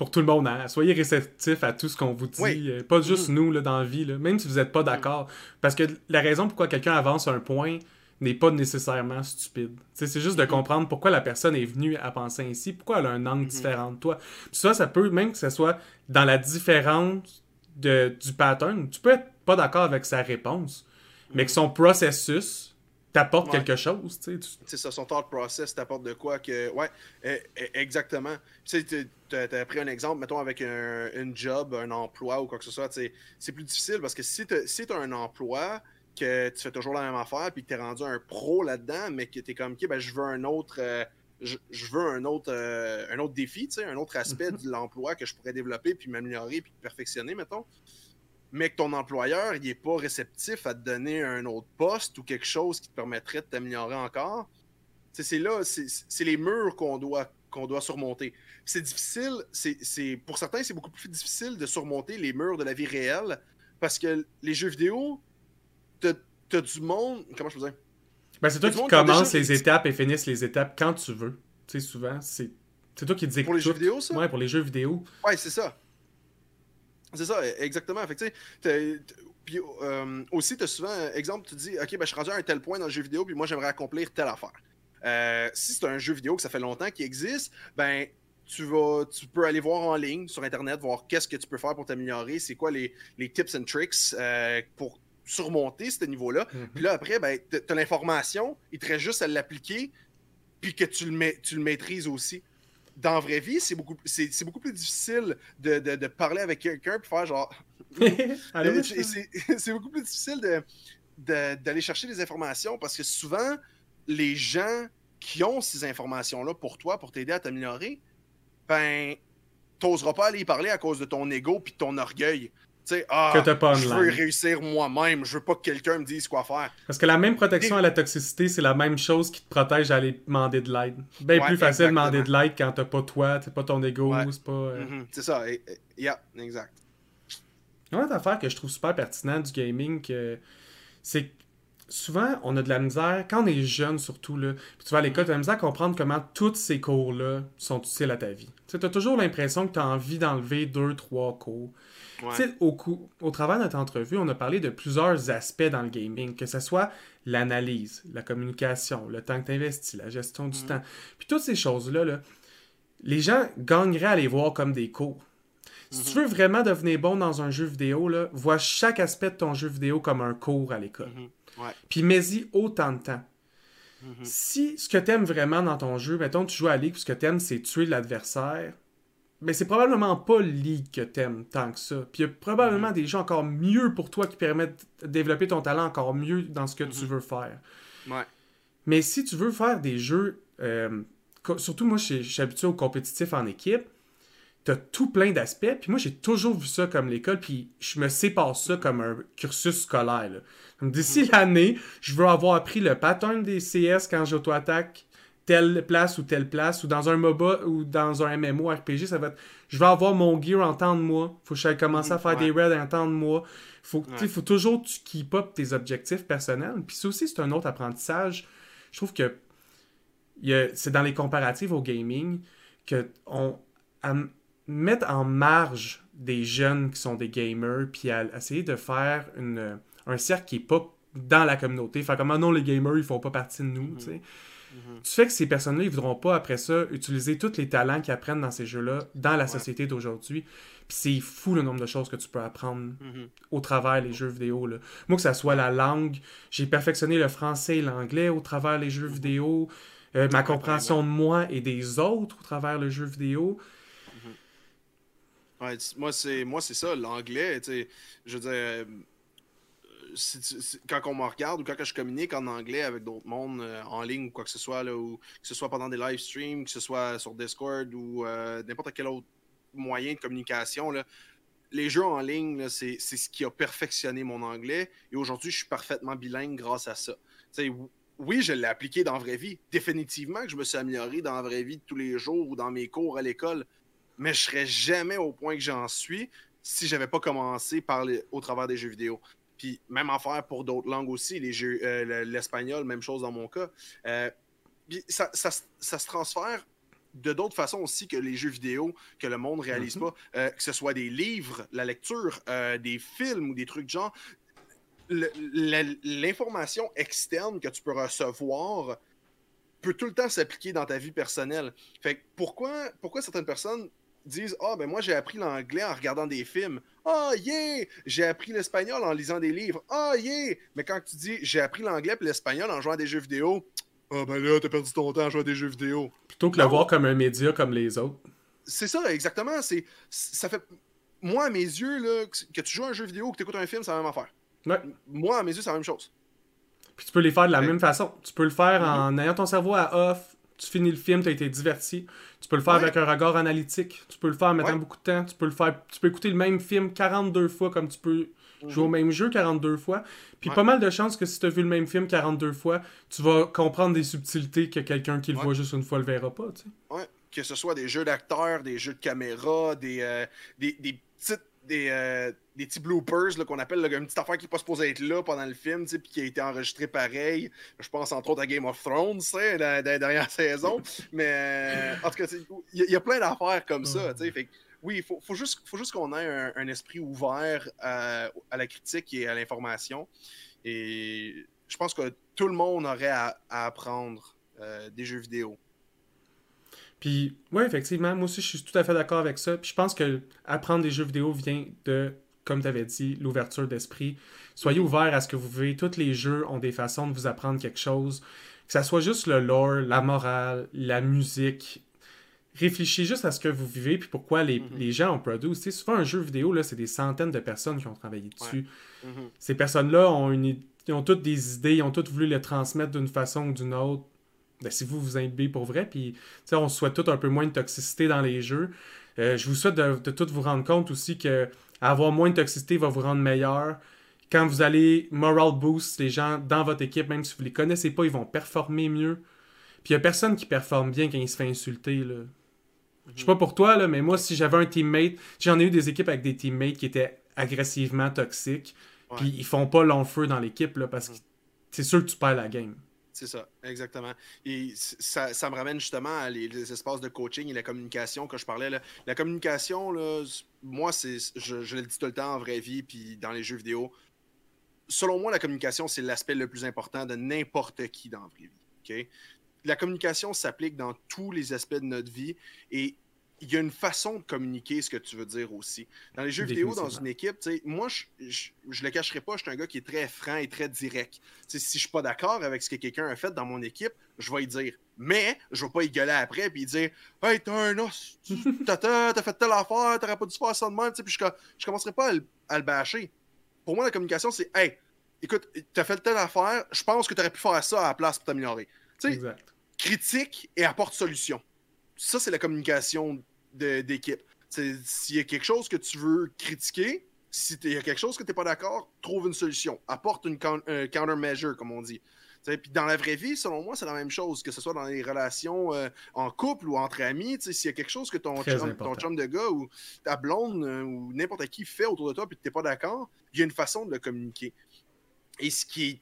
pour tout le monde. Hein. Soyez réceptif à tout ce qu'on vous dit. Euh, pas juste mm-hmm. nous là, dans la vie, même si vous n'êtes pas d'accord. Parce que la raison pourquoi quelqu'un avance un point n'est pas nécessairement stupide. c'est juste de comprendre pourquoi la personne est venue à penser ainsi, pourquoi elle a un angle différent de toi. ça, ça peut, même que ce soit dans la différence de, du pattern, tu peux être pas d'accord avec sa réponse, mais que son processus t'apporte quelque chose. C'est ça, son thought process t'apporte de quoi que. Ouais, e, e, exactement. Tu sais, tu as pris un exemple, mettons, avec un une job, un emploi ou quoi que ce soit. C'est plus difficile parce que si tu si as un emploi, que tu fais toujours la même affaire, puis que tu es rendu un pro là-dedans, mais que tu es comme, OK, ben, je veux un autre. Euh, je, veux un autre, euh, un autre défi, un autre aspect de l'emploi que je pourrais développer, puis m'améliorer, puis perfectionner, mettons mais que ton employeur n'est pas réceptif à te donner un autre poste ou quelque chose qui te permettrait de t'améliorer encore, c'est là, c'est les murs qu'on doit, qu'on doit surmonter. C'est difficile, c'est pour certains, c'est beaucoup plus difficile de surmonter les murs de la vie réelle parce que les jeux vidéo, t'as as du monde. Comment je peux dire? Ben, C'est toi qui commences les étapes et finisses les étapes quand tu veux. Tu sais, souvent, c'est toi qui dis Pour les jeux vidéo, ça? Ouais, pour les jeux vidéo. Ouais, c'est ça. C'est ça, e-, exactement. Fait puis euh, aussi, tu as souvent, exemple, tu dis, OK, ben, je suis rendu à un tel point dans le jeu vidéo, puis moi, j'aimerais accomplir telle affaire. Euh, si c'est un jeu vidéo que ça fait longtemps qu'il existe, ben, tu, vas, tu peux aller voir en ligne sur Internet, voir qu'est-ce que tu peux faire pour t'améliorer, c'est quoi les, tips and tricks euh, pour surmonter ce niveau-là. Mm-hmm. Puis là, après, ben, tu as l'information, il te reste juste à l'appliquer, puis que tu le, tu le maîtrises aussi dans la vraie vie, c'est beaucoup, c'est, beaucoup plus difficile de, de, parler avec quelqu'un et faire genre. [laughs] [laughs] c'est, beaucoup plus difficile de, d'aller chercher des informations parce que souvent, les gens qui ont ces informations-là pour toi, pour t'aider à t'améliorer, ben, t'oseras pas aller y parler à cause de ton ego puis de ton orgueil sais, ah, je veux réussir moi-même, je veux pas que quelqu'un me dise quoi faire. Parce que la même protection à la toxicité, c'est la même chose qui te protège à aller demander de l'aide. Bien plus facile de demander de l'aide quand t'as pas toi, c'est pas ton ego, c'est pas. Euh, mm-hmm. C'est ça, yeah, exact. Une autre affaire que je trouve super pertinent du gaming, c'est que souvent, on a de la misère, quand on est jeune surtout, là, puis tu vas à l'école, tu as de la misère à comprendre comment tous ces cours-là sont utiles à ta vie. Tu as toujours l'impression que tu as envie d'enlever deux, trois cours. Au, au travers de notre entrevue, on a parlé de plusieurs aspects dans le gaming, que ce soit l'analyse, la communication, le temps que tu investis, la gestion du mm. temps. Puis toutes ces choses-là, les gens gagneraient à les voir comme des cours. Si tu mm-hmm. veux vraiment devenir bon dans un jeu vidéo, là, vois chaque aspect de ton jeu vidéo comme un cours à l'école. Mm-hmm. Puis mets-y autant de temps. Mm-hmm. Si ce que tu aimes vraiment dans ton jeu, mettons, tu joues à Ligue, ce que tu aimes, c'est tuer l'adversaire, mais c'est probablement pas League que t'aimes tant que ça. Puis il y a probablement mm-hmm. des gens encore mieux pour toi qui permettent de développer ton talent encore mieux dans ce que tu mm-hmm. veux faire. Ouais. Mais si tu veux faire des jeux, euh, surtout moi, je suis habitué au compétitif en équipe, t'as tout plein d'aspects. Puis moi, j'ai toujours vu ça comme l'école, puis je me sépare ça comme un cursus scolaire. D'ici mm-hmm. l'année, je veux avoir appris le pattern des CS quand j'auto-attaque telle place ou telle place, ou dans un MOBA ou dans un MMO RPG, ça va être je vais avoir mon gear en temps de moi, faut que je commence à faire des raids en temps de moi. Faut, faut toujours que tu keep up tes objectifs personnels. Puis ça aussi, c'est un autre apprentissage. Je trouve que c'est dans les comparatifs au gaming que on mettre en marge des jeunes qui sont des gamers, puis à, essayer de faire une, un cercle qui est pas dans la communauté. Faire comme, ah non, les gamers, ils font pas partie de nous, tu Mhm. Tu fais que ces personnes-là, ils voudront pas, après ça, utiliser tous les talents qu'ils apprennent dans ces jeux-là dans la société d'aujourd'hui. Puis c'est fou le nombre de choses que tu peux apprendre mhm. au travers des jeux vidéo. Là. Moi, que ça soit la langue, j'ai perfectionné le français et l'anglais au travers des jeux mhm. vidéo, euh, ma compréhension de moi et des autres au travers le jeu vidéo. moi, c'est moi c'est ça, l'anglais. Je veux dire, quand on me regarde ou quand je communique en anglais avec d'autres mondes euh, en ligne ou quoi que ce soit, là, ou que ce soit pendant des live streams, que ce soit sur Discord ou euh, n'importe quel autre moyen de communication, les jeux en ligne, c'est ce qui a perfectionné mon anglais. Et aujourd'hui, je suis parfaitement bilingue grâce à ça. oui, je l'ai appliqué dans la vraie vie. Définitivement que je me suis amélioré dans la vraie vie de tous les jours ou dans mes cours à l'école. Mais je serais jamais au point que j'en suis si j'avais pas commencé par au travers des jeux vidéo. Puis même affaire pour d'autres langues aussi, les jeux, euh, l'espagnol, même chose dans mon cas. Euh, ça, ça, ça, se transfère de d'autres façons aussi que les jeux vidéo que le monde réalise mhm. pas, euh, que ce soit des livres, la lecture, des films ou des trucs de genre. L'information externe que tu peux recevoir peut tout le temps s'appliquer dans ta vie personnelle. Fait pourquoi, pourquoi certaines personnes disent Ah, ben moi j'ai appris l'anglais en regardant des films. Ah, yeah! J'ai appris l'espagnol en lisant des livres. Ah, yeah! Mais quand tu dis J'ai appris l'anglais et l'espagnol en jouant à des jeux vidéo, ah, ben là, t'as perdu ton temps à jouer à des jeux vidéo. Plutôt que le voir comme un média comme les autres. C'est ça, exactement. C'est, ça fait. Moi, à mes yeux, là, que tu joues à un jeu vidéo ou que tu écoutes un film, c'est la même affaire. Moi, à mes yeux, c'est la même chose. Puis tu peux les faire de la même façon. Tu peux le faire mm-hmm. en ayant ton cerveau à off, tu finis le film, tu as été diverti. Tu peux le faire avec un regard analytique. Tu peux le faire en mettant beaucoup de temps. Tu peux le faire. Tu peux écouter le même film 42 fois comme tu peux jouer au mhm. même jeu 42 fois. Puis pas mal de chances que si tu as vu le même film 42 fois, tu vas comprendre des subtilités que quelqu'un qui le voit juste une fois le verra pas. Tu sais. Que ce soit des jeux d'acteurs, des jeux de caméra, des, euh, des, des petites des, euh, des petits bloopers qu'on appelle une petite affaire qui n'est pas supposée être là pendant le film, puis qui a été enregistrée pareil. Je pense entre autres à Game of Thrones, dans, la dernière [laughs] saison. Mais euh, en tout cas, il y, a plein d'affaires comme ça. Fait, oui, il faut, faut, juste, faut juste qu'on ait un, esprit ouvert à, la critique et à l'information. Et je pense que tout le monde aurait à, apprendre euh, des jeux vidéo. Puis, oui, effectivement, moi aussi, je suis tout à fait d'accord avec ça. Puis, je pense que apprendre des jeux vidéo vient de, comme tu avais dit, l'ouverture d'esprit. Soyez ouverts à ce que vous vivez. Tous les jeux ont des façons de vous apprendre quelque chose. Que ça soit juste le lore, la morale, la musique. Réfléchissez juste à ce que vous vivez puis pourquoi les, mm-hmm. gens ont produit. C'est souvent un jeu vidéo, là, c'est des centaines de personnes qui ont travaillé dessus. Mm-hmm. Ces personnes-là ont, une, ils ont toutes des idées, ils ont toutes voulu les transmettre d'une façon ou d'une autre ben, si vous vous imbibez pour vrai, puis on souhaite tout un peu moins de toxicité dans les jeux. Euh, je vous souhaite de, de, tout vous rendre compte aussi que avoir moins de toxicité va vous rendre meilleur. Quand vous allez moral boost les gens dans votre équipe, même si vous les connaissez pas, ils vont performer mieux. Puis il y a personne qui performe bien quand il se fait insulter. Là. Je sais pas pour toi, là, mais moi, si j'avais un teammate, j'en ai eu des équipes avec des teammates qui étaient agressivement toxiques, puis ils font pas long feu dans l'équipe parce que c'est sûr que tu perds la game. C'est ça, exactement. Et ça, me ramène justement à les, espaces de coaching et la communication que je parlais. Là. La communication, là, moi, c'est, je, le dis tout le temps en vraie vie, puis dans les jeux vidéo. Selon moi, la communication, c'est l'aspect le plus important de n'importe qui dans la vraie vie. La communication s'applique dans tous les aspects de notre vie et il y a une façon de communiquer ce que tu veux dire aussi. Dans les jeux vidéo, dans une équipe, moi, je, je, le cacherai pas, je suis un gars qui est très franc et très direct. si je suis pas d'accord avec ce que quelqu'un a fait dans mon équipe, je vais y dire. Mais je vais pas y gueuler après et dire Hey, t'as un os, [laughs] t'as fait telle affaire, t'aurais pas dû faire ça de même, puis je, je commencerai pas à le, bâcher. Pour moi, la communication, c'est Hey, écoute, t'as fait telle affaire, je pense que t'aurais pu faire ça à la place pour t'améliorer. Critique et apporte solution. Ça, c'est la communication d'équipe. S'il y a quelque chose que tu veux critiquer, si il y a quelque chose que tu n'es pas d'accord, trouve une solution. Apporte une countermeasure, comme on dit. Puis dans la vraie vie, selon moi, c'est la même chose, que ce soit dans les relations euh, en couple ou entre amis. S'il y a quelque chose que ton chum, ton chum, de gars ou ta blonde euh, ou n'importe qui fait autour de toi et que tu n'es pas d'accord, il y a une façon de le communiquer. Et ce qui est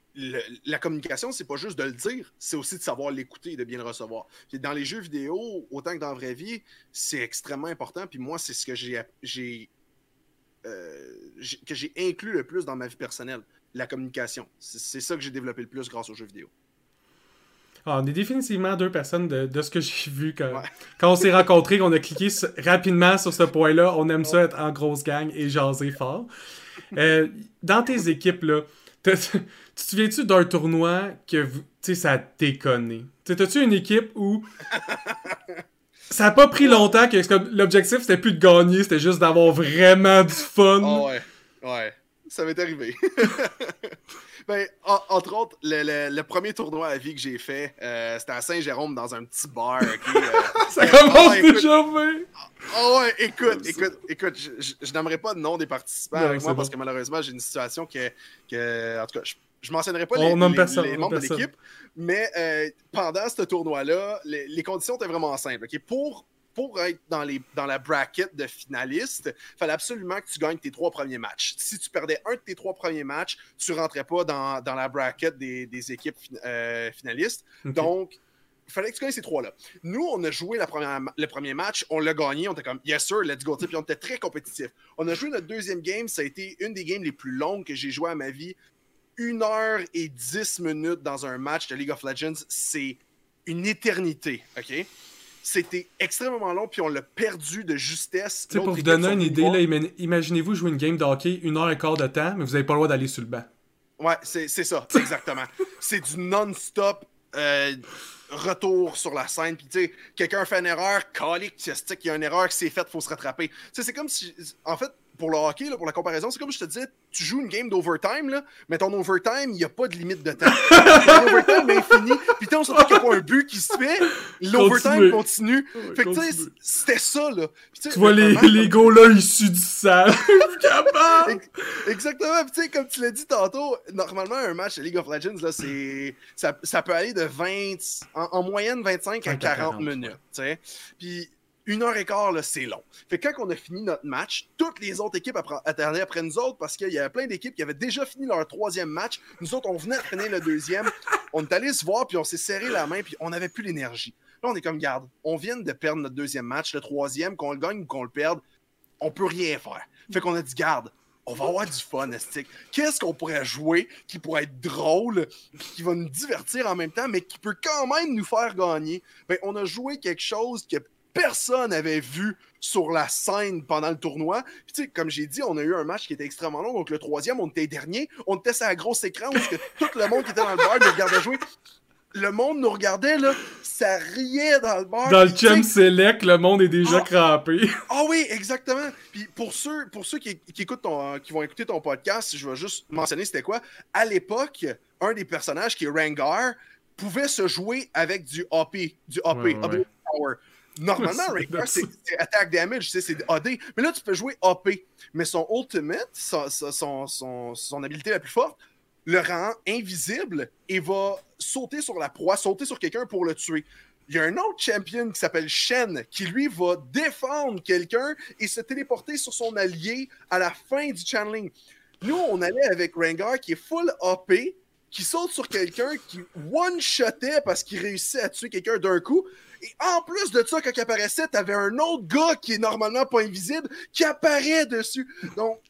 la communication, c'est pas juste de le dire, c'est aussi de savoir l'écouter et de bien le recevoir. dans les jeux vidéo, autant que dans la vraie vie, c'est extrêmement important. Puis moi, c'est ce que j'ai euh, que j'ai inclus le plus dans ma vie personnelle, la communication. C'est ça que j'ai développé le plus grâce aux jeux vidéo. Ah, on est définitivement deux personnes de, ce que j'ai vu quand, quand on s'est rencontrés, qu'on a cliqué rapidement sur ce point-là. On aime ça être en grosse gang et jaser fort. Euh, dans tes équipes, là, tu te souviens-tu d'un tournoi que tu sais, ça a déconné? T'as-tu une équipe où [laughs] ça a pas pris longtemps que l'objectif c'était plus de gagner, c'était juste d'avoir vraiment du fun? Oh ouais, ouais, ça m'est arrivé. [laughs] Ben, entre autres, le, premier tournoi à vie que j'ai fait, euh, c'était à Saint-Jérôme dans un petit bar. Euh, [laughs] ça commence oh, déjà bien! Oh ouais, écoute, écoute, écoute, je, n'aimerais pas le nom des participants avec moi parce que malheureusement, j'ai une situation que, que, en tout cas, je, je mentionnerai pas les, membres de l'équipe, mais euh, pendant ce tournoi-là, les, conditions étaient vraiment simples. Pour pour être dans, les, dans la bracket de finalistes, il fallait absolument que tu gagnes tes trois premiers matchs. Si tu perdais un de tes trois premiers matchs, tu ne rentrais pas dans, la bracket des, équipes euh, finalistes. Donc, il fallait que tu gagnes ces trois-là. Nous, on a joué la première, le premier match, on l'a gagné, on était comme yes sir, let's go. Puis on était très compétitif. On a joué notre deuxième game, ça a été une des games les plus longues que j'ai joué à ma vie. Une heure et dix minutes dans un match de League of Legends, c'est une éternité, OK? C'était extrêmement long, puis on l'a perdu de justesse. pour vous donner une idée, imaginez-vous jouer une game de hockey une heure et quart de temps, mais vous n'avez pas le droit d'aller sur le banc. Ouais, c'est ça, [laughs] exactement. c'est du non-stop. Euh, retour sur la scène, puis tu sais, quelqu'un fait une erreur, calique, il y a une erreur qui s'est faite, faut se rattraper. Tu sais, c'est comme si, en fait, pour le hockey, là, pour la comparaison, c'est comme je te disais, tu joues une game d'overtime, mais ton overtime, il n'y a pas de limite de temps. [laughs] L'overtime est infini. Puis on se qu'il n'y a pas un but qui se fait, l'overtime continue. fait que tu sais, c'était ça, là. tu vois les, les là issus du sale. [laughs] Exactement. Puis tu sais, comme tu l'as dit tantôt, normalement, un match de League of Legends, là, c'est... Ça, ça, peut aller de 20... En, moyenne, 25 à 40, minutes, tu sais. Puis une heure et quart, c'est long. Fait que quand on a fini notre match, toutes les autres équipes attendaient après nous autres parce qu'il y avait plein d'équipes qui avaient déjà fini leur troisième match. Nous autres, on venait de finir le deuxième. [laughs] On est allé se voir, puis on s'est serré la main, puis on n'avait plus l'énergie. Là, on est comme, garde, on vient de perdre notre deuxième match, le troisième, qu'on le gagne ou qu'on le perde, on peut rien faire. Fait qu'on a dit, garde, on va avoir du fun, Estique. Qu'est-ce qu'on pourrait jouer qui pourrait être drôle, qui va nous divertir en même temps, mais qui peut quand même nous faire gagner? Ben, on a joué quelque chose qui personne n'avait vu sur la scène pendant le tournoi. Puis, tu sais, comme j'ai dit, on a eu un match qui était extrêmement long. Donc, le troisième, on était dernier. On était sur un gros écran où que tout le monde qui était dans le bar nous regardait jouer. Le monde nous regardait, là, ça riait dans le bar. Dans le Champ Select, le monde est déjà ah, crampé. Ah oui, exactement. Puis pour ceux, pour ceux qui, écoutent ton, qui vont écouter ton podcast, je vais juste mentionner c'était quoi. À l'époque, un des personnages qui est Rangar pouvait se jouer avec du AP, du AP, Power. Normalement, [laughs] Rengar, c'est attack damage, c'est AD. Mais là, tu peux jouer AP. Mais son ultimate, son, son, son, habilité la plus forte, le rend invisible et va sauter sur la proie, sauter sur quelqu'un pour le tuer. Il y a un autre champion qui s'appelle Shen qui lui va défendre quelqu'un et se téléporter sur son allié à la fin du channeling. Nous, on allait avec Rengar qui est full AP, qui saute sur quelqu'un, qui one-shotait parce qu'il réussit à tuer quelqu'un d'un coup. Et en plus de ça, quand il apparaissait, t'avais un autre gars qui est normalement pas invisible qui apparaît dessus. Donc,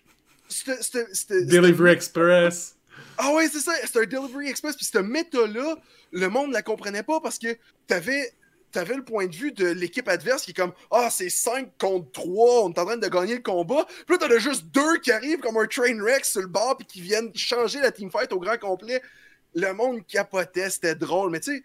c'était. Delivery Express. Ah ouais, c'est ça, c'était un Delivery Express. Puis cette méta-là, le monde ne la comprenait pas parce que t'avais avais le point de vue de l'équipe adverse qui est comme Ah, c'est 5 contre 3, on est en train de gagner le combat. Puis là, t'en as juste deux qui arrivent comme un train wreck sur le bord puis qui viennent changer la teamfight au grand complet. Le monde capotait, c'était drôle. Mais tu sais,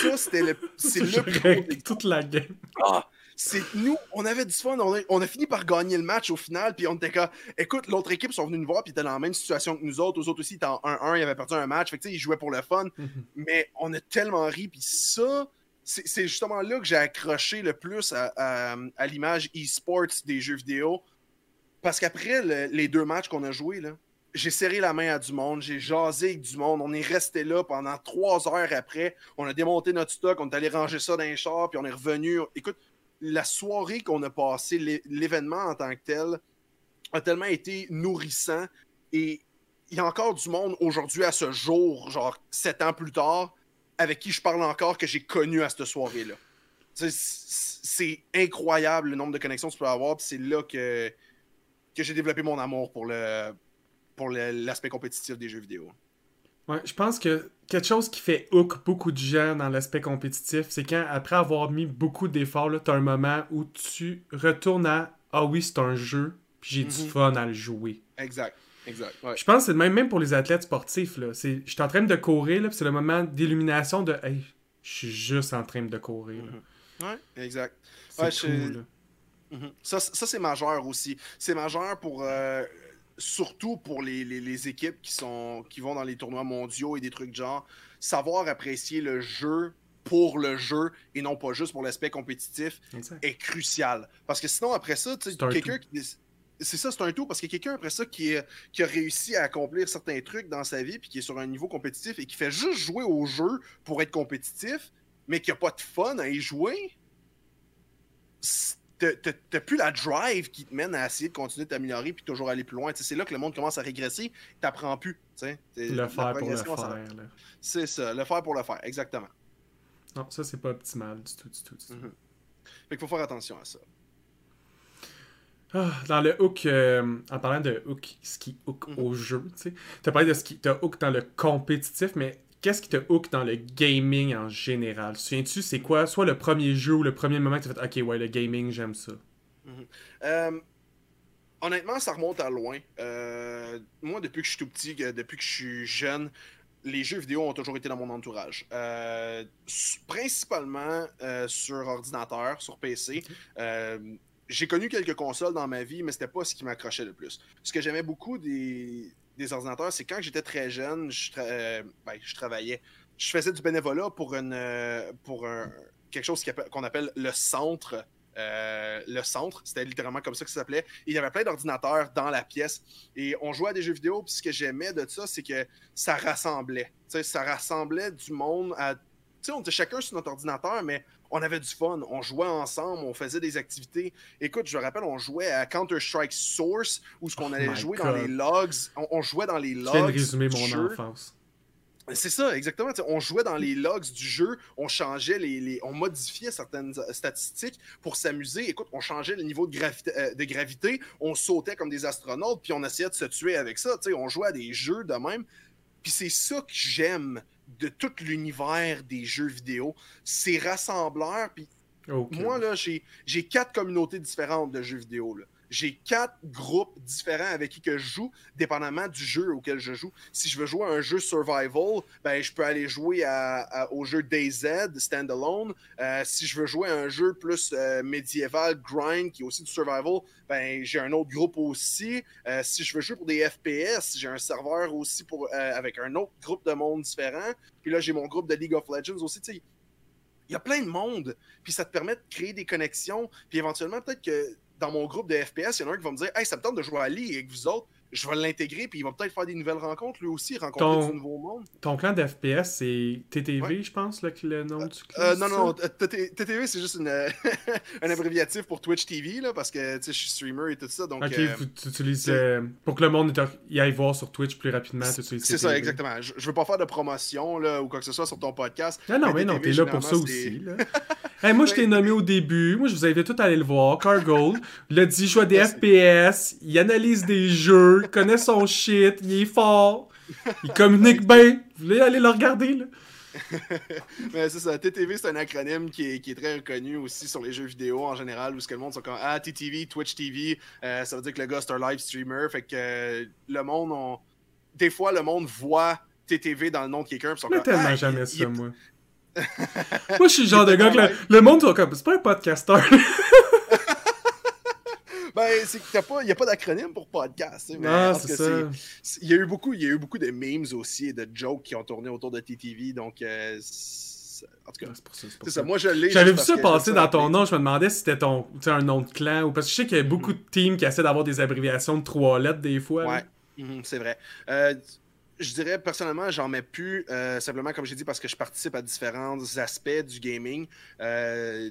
ça, c'était le. C'est le [laughs] toute la game. Ah! C'est nous, on avait du fun, on a, fini par gagner le match au final, puis on était comme, écoute, l'autre équipe sont venus nous voir, puis étaient dans la même situation que nous autres, aux autres aussi, étaient en 1-1, ils avaient perdu un match, fait que ils jouaient pour le fun, mhm. mais on a tellement ri, puis ça, c'est justement là que j'ai accroché le plus à, l'image e-sports des jeux vidéo, parce qu'après les deux matchs qu'on a joués, j'ai serré la main à du monde, j'ai jasé avec du monde, on est resté là pendant trois heures après, on a démonté notre stock, on est allé ranger ça dans les chars, puis on est revenu. Écoute, la soirée qu'on a passée, l'événement en tant que tel, a tellement été nourrissant et il y a encore du monde aujourd'hui à ce jour, genre sept ans plus tard, avec qui je parle encore que j'ai connu à cette soirée-là. C'est incroyable le nombre de connexions que tu peux avoir, c'est là que, que j'ai développé mon amour pour le, pour l'aspect compétitif des jeux vidéo. Ouais, je pense que quelque chose qui fait hook beaucoup de gens dans l'aspect compétitif, c'est quand, après avoir mis beaucoup d'efforts, tu as un moment où tu retournes à Ah oui, c'est un jeu, puis j'ai du mhm. fun à le jouer. Exact. Exact. Je pense que c'est même, même pour les athlètes sportifs. Je suis en train de courir, c'est le moment d'illumination de Hey, je suis juste en train de courir. Là. Ouais, exact. C'est cool. Mhm. Ça, ça c'est majeur aussi. C'est majeur pour euh, surtout pour les, équipes qui, sont, qui vont dans les tournois mondiaux et des trucs genre, savoir apprécier le jeu pour le jeu et non pas juste pour l'aspect compétitif est crucial. Parce que sinon, après ça, quelqu'un qui. C'est ça, c'est un tout, parce que quelqu'un après ça qui, qui, a réussi à accomplir certains trucs dans sa vie, puis qui est sur un niveau compétitif et qui fait juste jouer au jeu pour être compétitif, mais qui n'a pas de fun à y jouer, t'as plus la drive qui te mène à essayer de continuer de t'améliorer puis toujours aller plus loin. C'est là que le monde commence à régresser, t'apprends plus. Le faire pour le faire. C'est ça, le faire pour le faire, exactement. Non, ça c'est pas optimal du tout, du tout. Du tout. Mm-hmm. Fait qu'il faut faire attention à ça. Ah, dans le hook, euh, en parlant de hook, ce qui hook mm-hmm. au jeu, tu sais, t'as parlé de ce qui te hook dans le compétitif, mais qu'est-ce qui te hook dans le gaming en général? Souviens-tu, c'est quoi, soit le premier jeu ou le premier moment que tu as fait, ok, ouais, le gaming, j'aime ça? Mm-hmm. Euh, honnêtement, ça remonte à loin. Euh, moi, depuis que je suis tout petit, depuis que je suis jeune, les jeux vidéo ont toujours été dans mon entourage. Euh, principalement sur ordinateur, sur PC. J'ai connu quelques consoles dans ma vie, mais c'était pas ce qui m'accrochait le plus. Ce que j'aimais beaucoup des, ordinateurs, c'est quand j'étais très jeune, je, ben, je, travaillais. Je faisais du bénévolat pour, une, pour un, quelque chose qu'on appelle le centre euh, le centre. C'était littéralement comme ça que ça s'appelait. Il y avait plein d'ordinateurs dans la pièce. Et on jouait à des jeux vidéo. Puis ce que j'aimais de ça, c'est que ça rassemblait. ça rassemblait du monde à. On était chacun sur notre ordinateur, mais on avait du fun. On jouait ensemble, on faisait des activités. Écoute, je me rappelle, on jouait à Counter-Strike Source, où ce qu'on oh allait jouer dans les logs. On, jouait dans les logs. Je viens de résumer mon enfance. C'est ça, exactement. on jouait dans les logs du jeu, on changeait les, on modifiait certaines statistiques pour s'amuser. Écoute, on changeait le niveau de gravité, euh, de gravité, on sautait comme des astronautes, puis on essayait de se tuer avec ça. on jouait à des jeux de même. Puis c'est ça que j'aime de tout l'univers des jeux vidéo. C'est rassembleur. Puis moi, là, j'ai quatre communautés différentes de jeux vidéo. Là j'ai quatre groupes différents avec qui que je joue, dépendamment du jeu auquel je joue. Si je veux jouer à un jeu survival, ben, je peux aller jouer au jeu DayZ, standalone. Euh, si je veux jouer à un jeu plus euh, médiéval, grind, qui est aussi du survival, ben, j'ai un autre groupe aussi. Euh, si je veux jouer pour des FPS, j'ai un serveur aussi pour, avec un autre groupe de monde différent. Puis là, j'ai mon groupe de League of Legends aussi. il y a plein de monde, puis ça te permet de créer des connexions, puis éventuellement, peut-être que dans mon groupe de FPS, il y en a un qui va me dire Hey, ça me tente de jouer à Lee avec vous autres je vais l'intégrer, puis il va peut-être faire des nouvelles rencontres, lui aussi, rencontrer du nouveau monde. Ton clan de FPS, c'est TTV, je pense, là, le nom du clan. Euh, non, non, TTV, c'est juste une, [laughs] un abréviatif pour Twitch TV, là, parce que je suis streamer et tout ça. Donc, ok, euh, tu utilises. Euh, pour que le monde y aille voir sur Twitch plus rapidement, C'est ça, exactement. Je, je veux pas faire de promotion là, ou quoi que ce soit sur ton podcast. Non, non, mais, non, t'es là pour ça aussi. Là. [laughs] moi, je t'ai nommé au début. Moi, je vous invite tous à aller le voir. Cargold, [laughs] il a dit, je des FPS, il analyse des jeux il connaît son shit, il est fort, il communique bien. Vous voulez aller le regarder, là? [laughs] Mais c'est ça, TTV, c'est un acronyme qui est, très reconnu aussi sur les jeux vidéo en général, où ce que le monde sont comme Ah, TTV, Twitch TV, euh, ça veut dire que le gars c'est un live streamer. Fait que euh, le monde, des fois, le monde voit TTV dans le nom de quelqu'un. Je tellement ah, jamais ça, moi. [laughs] moi, je suis le genre de gars que le, monde sont comme C'est pas un podcaster. [laughs] Ben, c'est qu'il n'y a pas d'acronyme pour podcast. Mais ah, c'est ça. Il y, a eu beaucoup, il y a eu beaucoup de memes aussi et de jokes qui ont tourné autour de TTV. Donc, euh, en tout cas, c'est ça, Moi, je l'ai. J'avais vu ça passer dans ton nom. Je me demandais si c'était ton, un nom de clan. Ou... Parce que je sais qu'il y a beaucoup de teams qui essaient d'avoir des abréviations de trois lettres des fois. Ouais, mhm, c'est vrai. Euh, je dirais personnellement, j'en mets plus, euh, simplement comme j'ai dit, parce que je participe à différents aspects du gaming. Euh,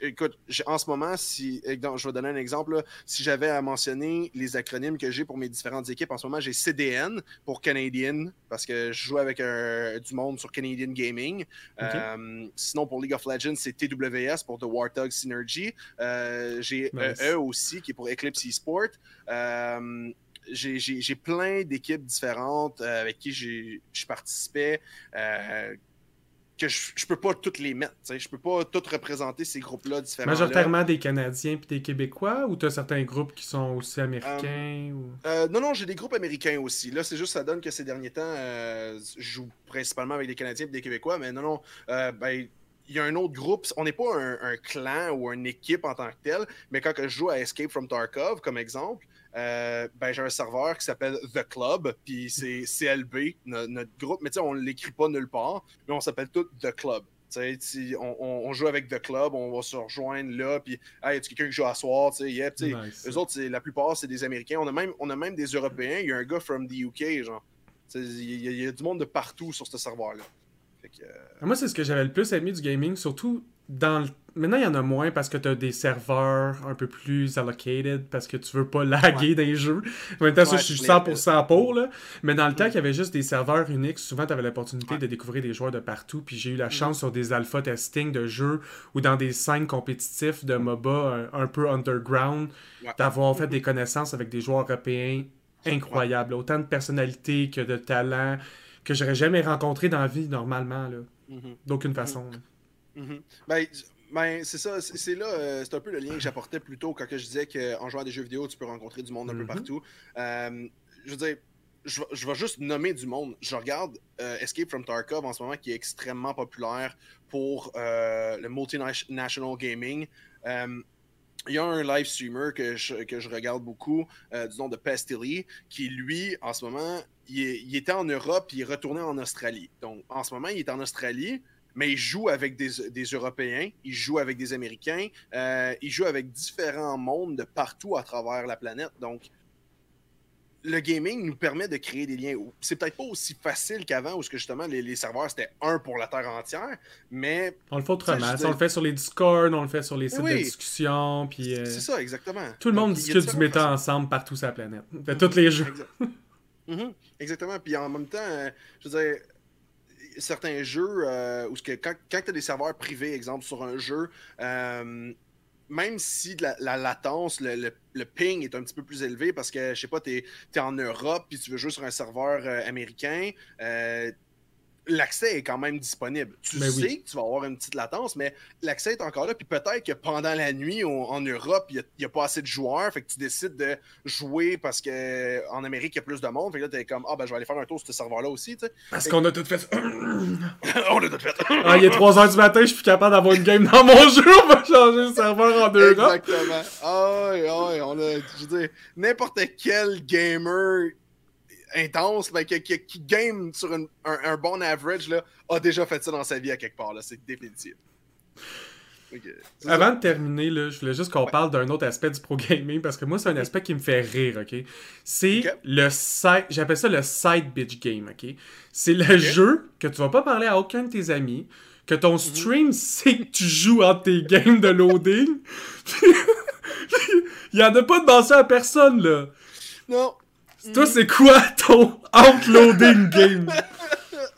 écoute, en ce moment, si je vais donner un exemple, si j'avais à mentionner les acronymes que j'ai pour mes différentes équipes, en ce moment, j'ai CDN pour Canadian, parce que je joue avec du monde sur Canadian Gaming. Euh, sinon, pour League of Legends, c'est TWS pour The Warthog Synergy. Euh, j'ai EE aussi, qui est pour Eclipse Esport. Euh, j'ai plein d'équipes différentes avec qui je participais que je, je peux pas toutes les mettre. Je Je peux pas toutes représenter ces groupes-là différemment. Majoritairement des Canadiens puis des Québécois ou tu as certains groupes qui sont aussi américains ou... Euh, non, non, j'ai des groupes américains aussi. Là, c'est juste ça donne que ces derniers temps, euh, je joue principalement avec des Canadiens et des Québécois, mais non, non, euh, ben, il y a un autre groupe. On n'est pas un, un, clan ou une équipe en tant que tel, mais quand je joue à Escape from Tarkov, comme exemple, euh, ben, j'ai un serveur qui s'appelle The Club, puis c'est [laughs] CLB, notre, groupe, mais on ne l'écrit pas nulle part, mais on s'appelle tout The Club. On, on, joue avec The Club, on va se rejoindre là, puis hey, y a quelqu'un qui joue à soir, eux autres, la plupart, c'est des Américains. On a, même, on a même des Européens, il y a un gars from the UK, genre. Il y, a du monde de partout sur ce serveur-là. Euh, moi, c'est ce que j'avais le plus aimé du gaming, surtout dans le- Maintenant, il y en a moins parce que tu as des serveurs un peu plus allocated, parce que tu veux pas [laughs] laguer dans les jeux. En même temps, ça, Ouais, je suis les- 100% pour, là. Mais dans le temps qu'il y avait juste des serveurs uniques, souvent, tu avais l'opportunité de découvrir des joueurs de partout. Puis j'ai eu la chance sur des alpha testing de jeux ou dans des scènes compétitifs de MOBA un, un peu underground, Ouais. d'avoir fait des connaissances avec des joueurs européens incroyables. Autant de personnalité que de talent que j'aurais jamais rencontré dans la vie normalement, là. Mhm. D'aucune façon. là. Mhm. Ben, ben, c'est ça, c'est là, euh, c'est un peu le lien que j'apportais plus tôt quand que je disais qu'en jouant à des jeux vidéo, tu peux rencontrer du monde un peu Mhm. partout. Euh, je veux dire, je, vais- je vais juste nommer du monde. Je regarde euh, Escape from Tarkov en ce moment qui est extrêmement populaire pour le multinational gaming. Il y a un live streamer que je, que je regarde beaucoup, du nom de Pestilly, qui lui, en ce moment, il, est- il était en Europe il est retourné en Australie. Donc, en ce moment, il est en Australie, mais il joue avec des, des Européens, il joue avec des Américains, euh, il joue avec différents mondes de partout à travers la planète. Donc, le gaming nous permet de créer des liens. C'est peut-être pas aussi facile qu'avant, où justement les, les serveurs c'était un pour la Terre entière, mais On le fait autrement. On le fait sur les Discord, on le fait sur les sites Oui. de discussion, puis euh, c'est ça, exactement. tout le monde discute du méta ensemble partout sur la planète. De tous les jeux. Exact. [laughs] Mhm, Exactement. Puis en même temps, euh, je veux dire, certains jeux euh, où que, quand, quand tu as des serveurs privés, exemple, sur un jeu, euh, même si la, la latence, le ping est un petit peu plus élevé parce que, je sais pas, tu es, en Europe puis tu veux jouer sur un serveur euh, américain, euh, l'accès est quand même disponible. Tu Ben sais oui. que tu vas avoir une petite latence, mais l'accès est encore là. Puis peut-être que pendant la nuit en Europe, il n'y a, pas assez de joueurs. Fait que tu décides de jouer parce qu'en Amérique, il y a plus de monde. Fait que là, tu es comme, ah ben, je vais aller faire un tour sur ce serveur-là aussi. Parce qu'on a tout fait. [laughs] On l'a tout fait. ah, il est 3h du matin, je suis plus capable d'avoir une game dans mon jeu, on va changer le serveur en deux. Exactement. Ah ah oui, on a, je veux dire, n'importe quel gamer intense, ben, qui, qui- qui game sur une- un, un bon average, là, a déjà fait ça dans sa vie à quelque part. là. C'est définitif. C'est. Avant de terminer, là, je voulais juste qu'on Ouais. parle d'un autre aspect du pro gaming parce que moi, c'est un aspect qui me fait rire, ok? C'est le side. J'appelle ça le side bitch game, ok? C'est le jeu que tu vas pas parler à aucun de tes amis, que ton Mhm. stream sait que tu joues entre tes games de loading. [laughs] Il y en a pas de mention à personne, là. Non. Toi, c'est quoi ton out-loading [laughs] game?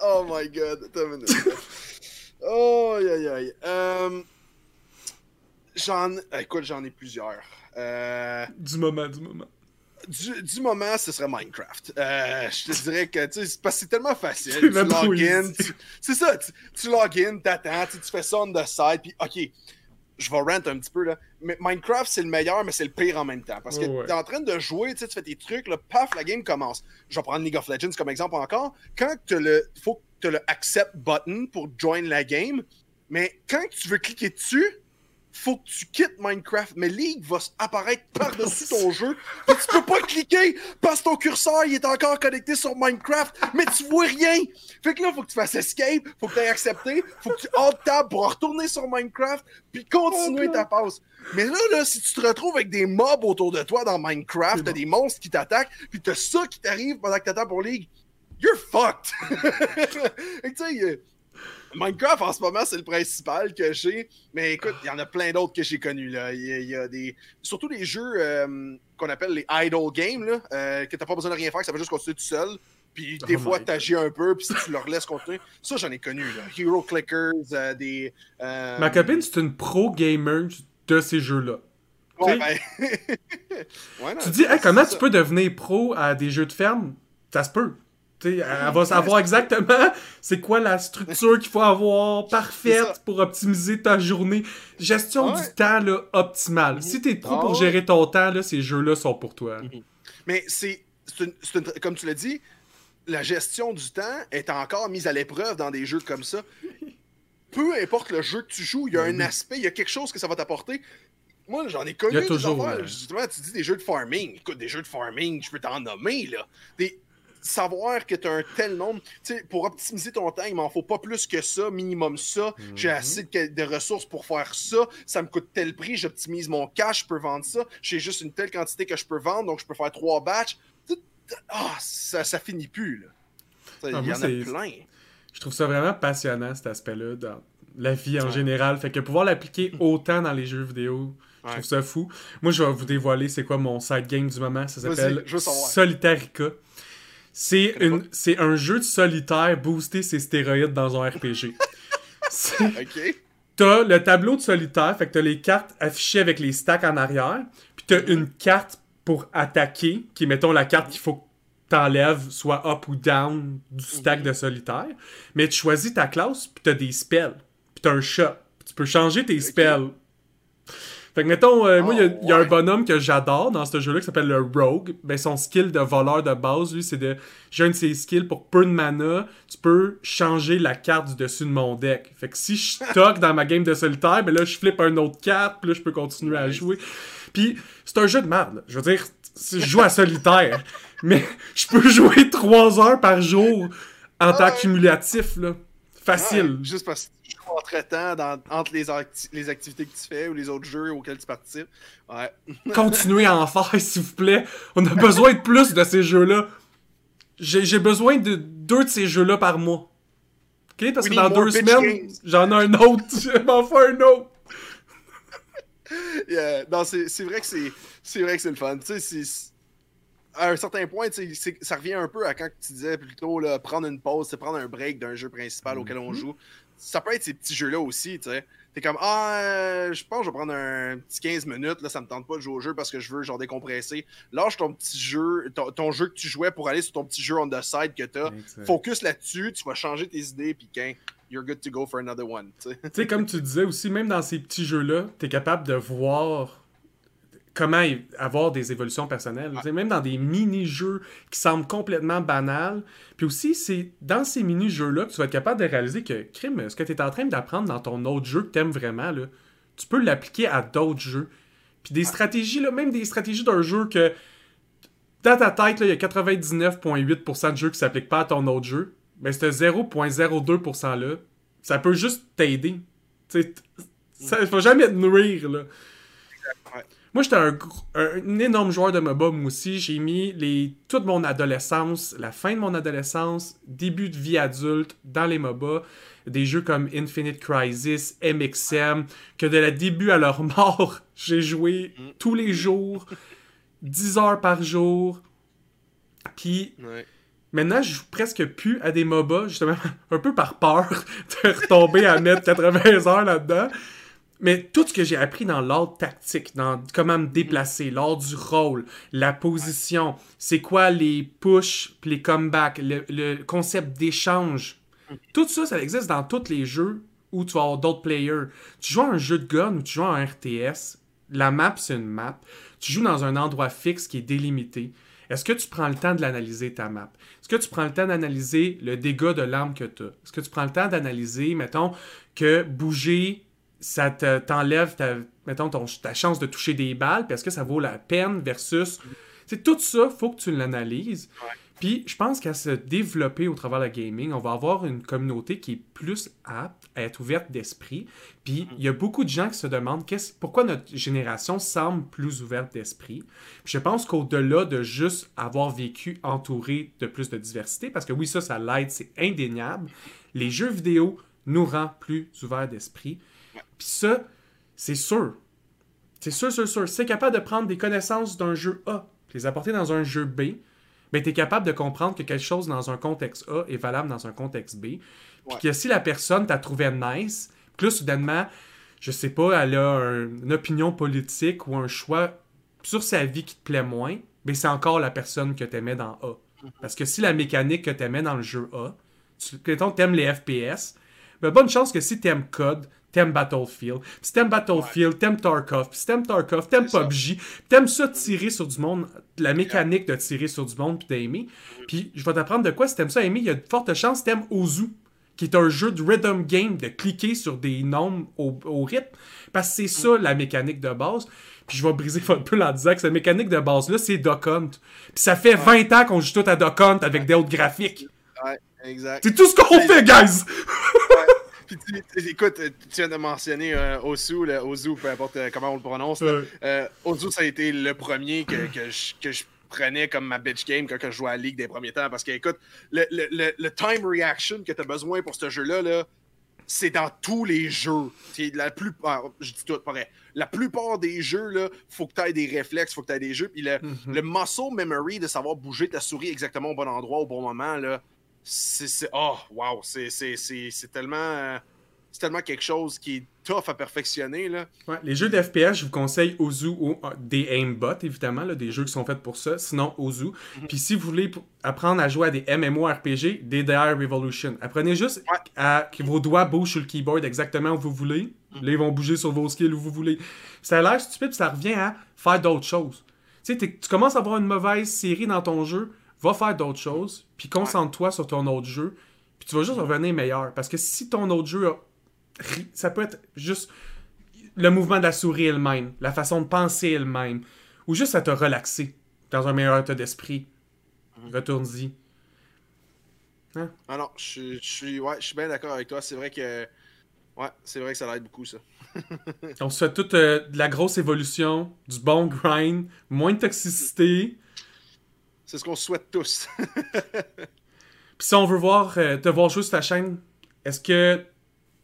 Oh my god. Attends une minute. oh, aïe, aïe, aïe. Euh, j'en... Écoute, j'en ai plusieurs. Euh, Du moment, du moment. du, du moment, ce serait Minecraft. Euh, je te dirais que, tu sais, parce que c'est tellement facile. C'est Tu même pas log in, easy. tu- c'est ça, tu, tu log in, t'attends, tu fais ça on the side, puis ok, je vais rant un petit peu là. Mais Minecraft, c'est le meilleur, mais c'est le pire en même temps. Parce que ouais. t'es en train de jouer, tu sais, tu fais tes trucs, là, paf, la game commence. Je vais prendre League of Legends comme exemple encore. Quand tu le. Faut que tu le accept button pour join la game, mais quand tu veux cliquer dessus, faut que tu quittes Minecraft, mais League va apparaître par-dessus [laughs] ton jeu. Tu peux pas cliquer parce que ton curseur il est encore connecté sur Minecraft, mais tu vois rien. Fait que là, faut que tu fasses escape, faut que tu aies accepté, faut que tu alt tab pour retourner sur Minecraft, puis continuer Oh, ta passe. Mais là, là, si tu te retrouves avec des mobs autour de toi dans Minecraft, t'as bon. des monstres qui t'attaquent, puis t'as ça qui t'arrive pendant que t'attends pour League, you're fucked. [laughs] Tu sais, euh, Minecraft en ce moment, c'est le principal que j'ai. Mais écoute, il y en a plein d'autres que j'ai connus. Là. Il, y a, il y a des. Surtout des jeux euh, qu'on appelle les idle games, là, euh, que t'as pas besoin de rien faire, que ça va juste continuer tout seul. Puis des Oh fois, t'agis un peu, puis si tu leur laisses continuer. Ça, j'en ai connu. Là. Hero Clickers, euh, des. Ma copine, c'est une pro gamer de ces jeux-là. Ouais, tu ben... [laughs] Ouais, non, Tu dis, hey, comment tu peux devenir pro à des jeux de ferme? Ça se peut. Tu sais, elle va savoir exactement c'est quoi la structure qu'il faut avoir parfaite pour optimiser ta journée. Gestion Ouais. du temps là, optimale. Si t'es pro Ah pour gérer ton temps, là, ces jeux-là sont pour toi. Mais c'est, comme tu l'as dit, la gestion du temps est encore mise à l'épreuve dans des jeux comme ça. Peu importe le jeu que tu joues, il y a Ben un aspect, il y a quelque chose que ça va t'apporter. Moi, j'en ai connu Il y a des toujours, affaires, euh, Justement, tu dis des jeux de farming. Écoute, des jeux de farming, je peux t'en nommer, là. Des... Savoir que tu as un tel nombre. Tu sais, pour optimiser ton temps, il m'en faut pas plus que ça, minimum ça. J'ai Mhm. assez de, de ressources pour faire ça. Ça me coûte tel prix, j'optimise mon cash, je peux vendre ça. J'ai juste une telle quantité que je peux vendre, donc je peux faire trois batchs. Ah, ça, ça finit plus, Il y moi, en a c'est- plein. Je trouve ça vraiment passionnant, cet aspect-là, dans, la vie en général. Fait que pouvoir l'appliquer autant dans les jeux vidéo, je trouve ça fou. Moi, je vais vous dévoiler c'est quoi mon side game du moment. Ça s'appelle Solitarica. C'est une, c'est un jeu de solitaire booster ses stéroïdes dans un RPG. [laughs] ok. T'as le tableau de solitaire, fait que t'as les cartes affichées avec les stacks en arrière, puis t'as une carte pour attaquer, qui est, mettons, la carte qu'il faut que t'enlèves, soit up ou down du stack de solitaire. Mais tu choisis ta classe, puis t'as des spells, puis t'as un shot. Tu peux changer tes spells fait que, mettons, euh, moi, il y, a un oh, bonhomme que j'adore dans ce jeu-là qui s'appelle le Rogue. Ben, son skill de voleur de base, lui, c'est de. J'ai un de ses skills pour peu de mana, tu peux changer la carte du dessus de mon deck. Fait que si je [laughs] stocke dans ma game de solitaire, ben là, je flippe un autre carte, puis là, je peux continuer à jouer. Puis, c'est un jeu de merde. Je veux dire, je joue à solitaire, [laughs] mais je peux jouer 3 heures par jour en temps cumulatif, là. Facile. juste parce que entre-temps entre les, les, activités que tu fais ou les autres jeux auxquels tu participes. Ouais. [laughs] Continuez à en faire, s'il vous plaît. On a besoin de plus de ces jeux-là. J'ai besoin de deux de ces jeux-là par mois. Ok? Parce que dans deux semaines, j'en ai un autre. [laughs] Je m'en faire un autre. [laughs] Non, c'est vrai que c'est vrai que c'est le fun. Tu sais, à un certain point, ça revient un peu à quand tu disais plutôt là, prendre une pause, prendre un break d'un jeu principal auquel on mm-hmm. joue ça peut être ces petits jeux-là aussi, tu sais. T'es comme, ah, je pense que je vais prendre un petit 15 minutes, là, ça me tente pas de jouer au jeu parce que je veux, genre, décompresser. Lâche ton petit jeu, ton, jeu que tu jouais pour aller sur ton petit jeu on the side que t'as. Focus là-dessus, tu vas changer tes idées, puis quand you're good to go for another one, tu sais. comme tu disais aussi, même dans ces petits jeux-là, t'es capable de voir comment avoir des évolutions personnelles. Même dans des mini-jeux qui semblent complètement banals. Puis aussi, c'est dans ces mini-jeux-là que tu vas être capable de réaliser que, crime, ce que tu es en train d'apprendre dans ton autre jeu que tu aimes vraiment, là, tu peux l'appliquer à d'autres jeux. Puis des stratégies, là, même des stratégies d'un jeu que dans ta tête, il y a 99,8% de jeux qui ne s'appliquent pas à ton autre jeu. Mais ce 0,02%-là, ça peut juste t'aider. Ça ne va jamais te nourrir. Là. Moi, j'étais un, énorme joueur de MOBA, moi aussi. J'ai mis les, toute mon adolescence, la fin de mon adolescence, début de vie adulte dans les MOBA. Des jeux comme Infinite Crisis, MXM, que de la début à leur mort, [laughs] j'ai joué tous les jours, 10 heures par jour. Puis maintenant, je joue presque plus à des MOBA, justement, [laughs] un peu par peur de retomber à mettre 80 heures là-dedans. Mais tout ce que j'ai appris dans l'ordre tactique, dans comment me déplacer, l'ordre du rôle, la position, c'est quoi les push, les comebacks, le, concept d'échange, tout ça, ça existe dans tous les jeux où tu vas avoir d'autres players. Tu joues à un jeu de gun ou tu joues à un RTS, la map, c'est une map. Tu joues dans un endroit fixe qui est délimité. Est-ce que tu prends le temps de l'analyser, ta map? Est-ce que tu prends le temps d'analyser le dégât de l'arme que tu as? Est-ce que tu prends le temps d'analyser, mettons, que bouger ça t'enlève ta, mettons, ta chance de toucher des balles, parce que ça vaut la peine versus. C'est tout ça, faut que tu l'analyses. Puis je pense qu'à se développer au travers de la gaming, on va avoir une communauté qui est plus apte à être ouverte d'esprit. Puis il y a beaucoup de gens qui se demandent pourquoi notre génération semble plus ouverte d'esprit? je pense qu'au-delà de juste avoir vécu entouré de plus de diversité, parce que oui, ça, ça l'aide, c'est indéniable, les jeux vidéo nous rendent plus ouverts d'esprit. Puis ça, c'est sûr. C'est sûr, sûr, sûr. Si tu es capable de prendre des connaissances d'un jeu A, les apporter dans un jeu B, ben, tu es capable de comprendre que quelque chose dans un contexte A est valable dans un contexte B. Puis que si la personne t'a trouvé nice, que là, soudainement, je sais pas, elle a une opinion politique ou un choix sur sa vie qui te plaît moins, ben c'est encore la personne que tu aimais dans A. Mhm. Parce que si la mécanique que tu aimais dans le jeu A, tu aimes les FPS, ben bonne chance que si tu aimes Code, t'aimes Battlefield. si t'aimes Battlefield, t'aimes Tarkov. si t'aimes Tarkov, t'aimes PUBG. T'aimes ça tirer sur du monde, la mécanique de tirer sur du monde puis d'aimer. Puis je vais t'apprendre de quoi. Si t'aimes ça aimer, il y a de fortes chances t'aimes Ozu qui est un jeu de rhythm game, de cliquer sur des nombres au, rythme. Parce que c'est ça la mécanique de base. Puis je vais briser un peu en disant que cette mécanique de base-là, c'est Duck Hunt. Puis ça fait 20 ans qu'on joue tout à Duck Hunt avec des autres graphiques. Ouais, exact. C'est tout ce qu'on fait, guys! [laughs] écoute, tu viens de mentionner euh, Ozu, Ozu, peu importe euh, comment on le prononce. Euh, Ozu, ça a été le premier que, [clears throat] je, prenais comme ma bitch game quand je jouais à la Ligue des premiers temps. Parce que, écoute, le, time reaction que tu as besoin pour ce jeu-là, là, c'est dans tous les jeux. la plupart, je dis tout, pareil. La plupart des jeux, là, faut que tu aies des réflexes, faut que tu aies des jeux. Puis le, mm-hmm. le, muscle memory de savoir bouger ta souris exactement au bon endroit, au bon moment, là, c'est. Oh, wow, c'est tellement. Euh, c'est tellement quelque chose qui est tough à perfectionner. Là. Ouais, les jeux d'FPS, je vous conseille Ozu ou euh, des aimbot, évidemment, là, des jeux qui sont faits pour ça. Sinon, Ozu. Mhm. Puis si vous voulez apprendre à jouer à des MMORPG, DDR Revolution. Apprenez juste à que vos doigts bougent sur le keyboard exactement où vous voulez. Mhm. Là, ils vont bouger sur vos skills où vous voulez. Ça a l'air stupide, puis ça revient à faire d'autres choses. Tu sais, tu commences à avoir une mauvaise série dans ton jeu, va faire d'autres choses, puis concentre-toi sur ton autre jeu, puis tu vas juste revenir meilleur. Parce que si ton autre jeu a ça peut être juste le mouvement de la souris elle-même, la façon de penser elle-même, ou juste à te relaxer dans un meilleur état d'esprit. Mhm. Retourne-y. Hein? Ah non, je, suis ouais, bien d'accord avec toi. C'est vrai que ouais, c'est vrai que ça l'aide beaucoup ça. [laughs] On souhaite toute euh, de la grosse évolution, du bon grind, moins de toxicité. C'est ce qu'on souhaite tous. [laughs] Puis si on veut voir euh, te voir jouer sur ta chaîne, est-ce que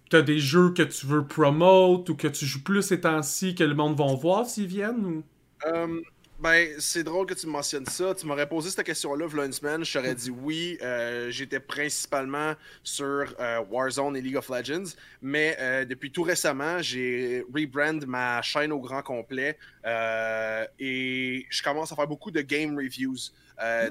t'as des jeux que tu veux promote ou que tu joues plus ces temps-ci que le monde va voir s'ils viennent ou... Euh, ben, c'est drôle que tu mentionnes ça. Tu m'aurais posé cette question-là, v'là une semaine. Je t'aurais dit oui. Euh, j'étais principalement sur euh, Warzone et League of Legends. Mais depuis tout récemment, j'ai rebrand ma chaîne au grand complet. et je commence à faire beaucoup de game reviews.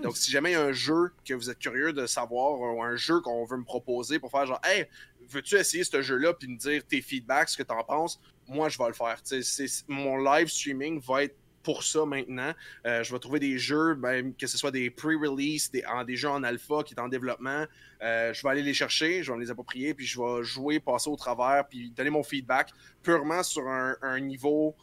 Donc, si jamais il y a un jeu que vous êtes curieux de savoir ou un jeu qu'on veut me proposer pour faire genre, hey, veux-tu essayer ce jeu-là puis me dire tes feedbacks, ce que tu en penses? Moi, je vais le faire. mon live streaming va être pour ça maintenant. Euh, je vais trouver des jeux, ben, que ce soit des pre-release, des, des, jeux en alpha qui sont en développement. Euh, je vais aller les chercher, je vais me les approprier, puis je vais jouer, passer au travers, puis donner mon feedback purement sur un niveau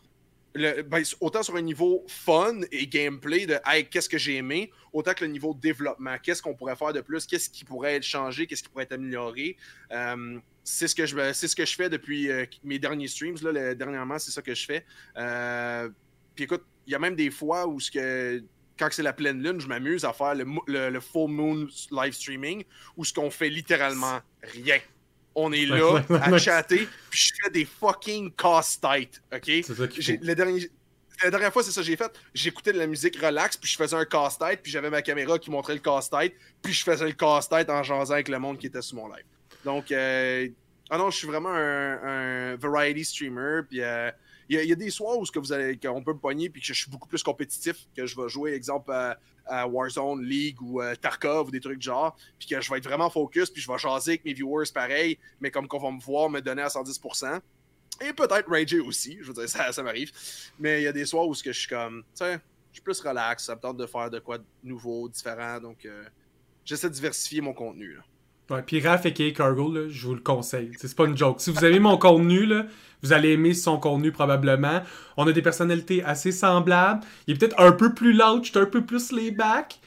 ben, autant sur un niveau fun et gameplay de qu'est-ce que j'ai aimé, autant que le niveau développement, qu'est-ce qu'on pourrait faire de plus, qu'est-ce qui pourrait être changé, qu'est-ce qui pourrait être amélioré? Euh, c'est ce que je c'est ce que je fais depuis euh, mes derniers streams. Là, dernièrement, c'est ça que je fais. Euh, puis écoute, il y a même des fois où ce que quand c'est la pleine lune, je m'amuse à faire le, le, full moon live streaming où ce qu'on fait littéralement rien on est là à chatter, puis je fais des fucking casse-tête, ok? C'est ça le dernier... La dernière fois, c'est ça que j'ai fait. J'écoutais de la musique relax, puis je faisais un casse-tête, puis j'avais ma caméra qui montrait le casse-tête, puis je faisais le casse-tête en jasant avec le monde qui était sur mon live. Donc, euh... ah non, je suis vraiment un, variety streamer, puis euh, il y, a des soirs où ce que vous allez, qu'on peut me pogner, puis que je suis beaucoup plus compétitif, que je vais jouer, exemple, à, Warzone, League ou euh, Tarkov ou des trucs de genre, puis que je vais être vraiment focus, puis je vais jaser avec mes viewers pareil, mais comme qu'on va me voir me donner à 110%. Et peut-être rager aussi, je veux dire, ça, ça m'arrive. Mais il y a des soirs où ce que je suis comme, tu sais, je suis plus relax, ça me tente de faire de quoi de nouveau, différent, donc euh, j'essaie de diversifier mon contenu. Là. Ouais, puis Raph et Cargo, là, je vous le conseille. C'est pas une joke. Si vous aimez mon contenu, là, vous allez aimer son contenu probablement. On a des personnalités assez semblables. Il est peut-être un peu plus loud, un peu plus layback.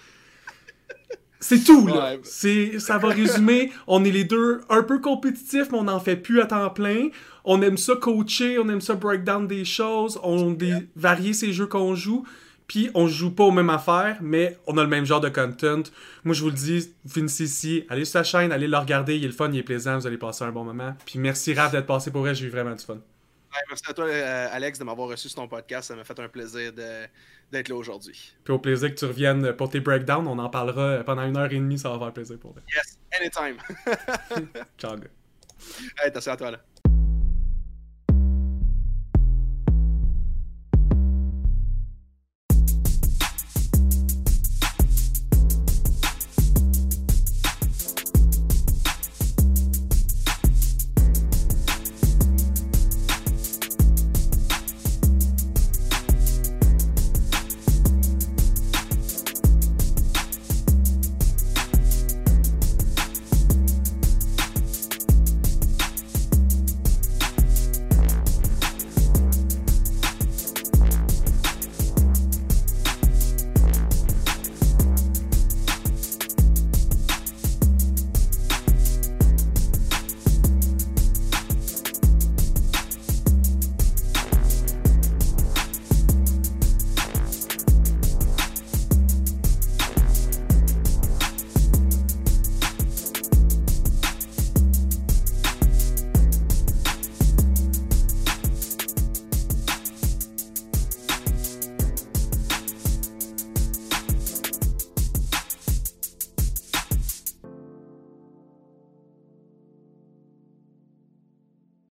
C'est tout, là. C'est, ça va résumer. On est les deux un peu compétitifs, mais on n'en fait plus à temps plein. On aime ça coacher, on aime ça breakdown des choses, on des, varier ces jeux qu'on joue. Puis on joue pas aux mêmes affaires, mais on a le même genre de content. Moi, je vous le dis, finissez ici, allez sur la chaîne, allez le regarder, il est le fun, il est plaisant, vous allez passer un bon moment. Puis merci Raph d'être passé pour vrai, j'ai eu vraiment du fun. merci à toi, euh, Alex, de m'avoir reçu sur ton podcast. Ça m'a fait un plaisir d'être là aujourd'hui. Puis au plaisir que tu reviennes pour tes breakdowns, on en parlera pendant une heure et demie, ça va faire plaisir pour toi. Yes, anytime. [laughs] Ciao, gars. Hey, attention à toi, là.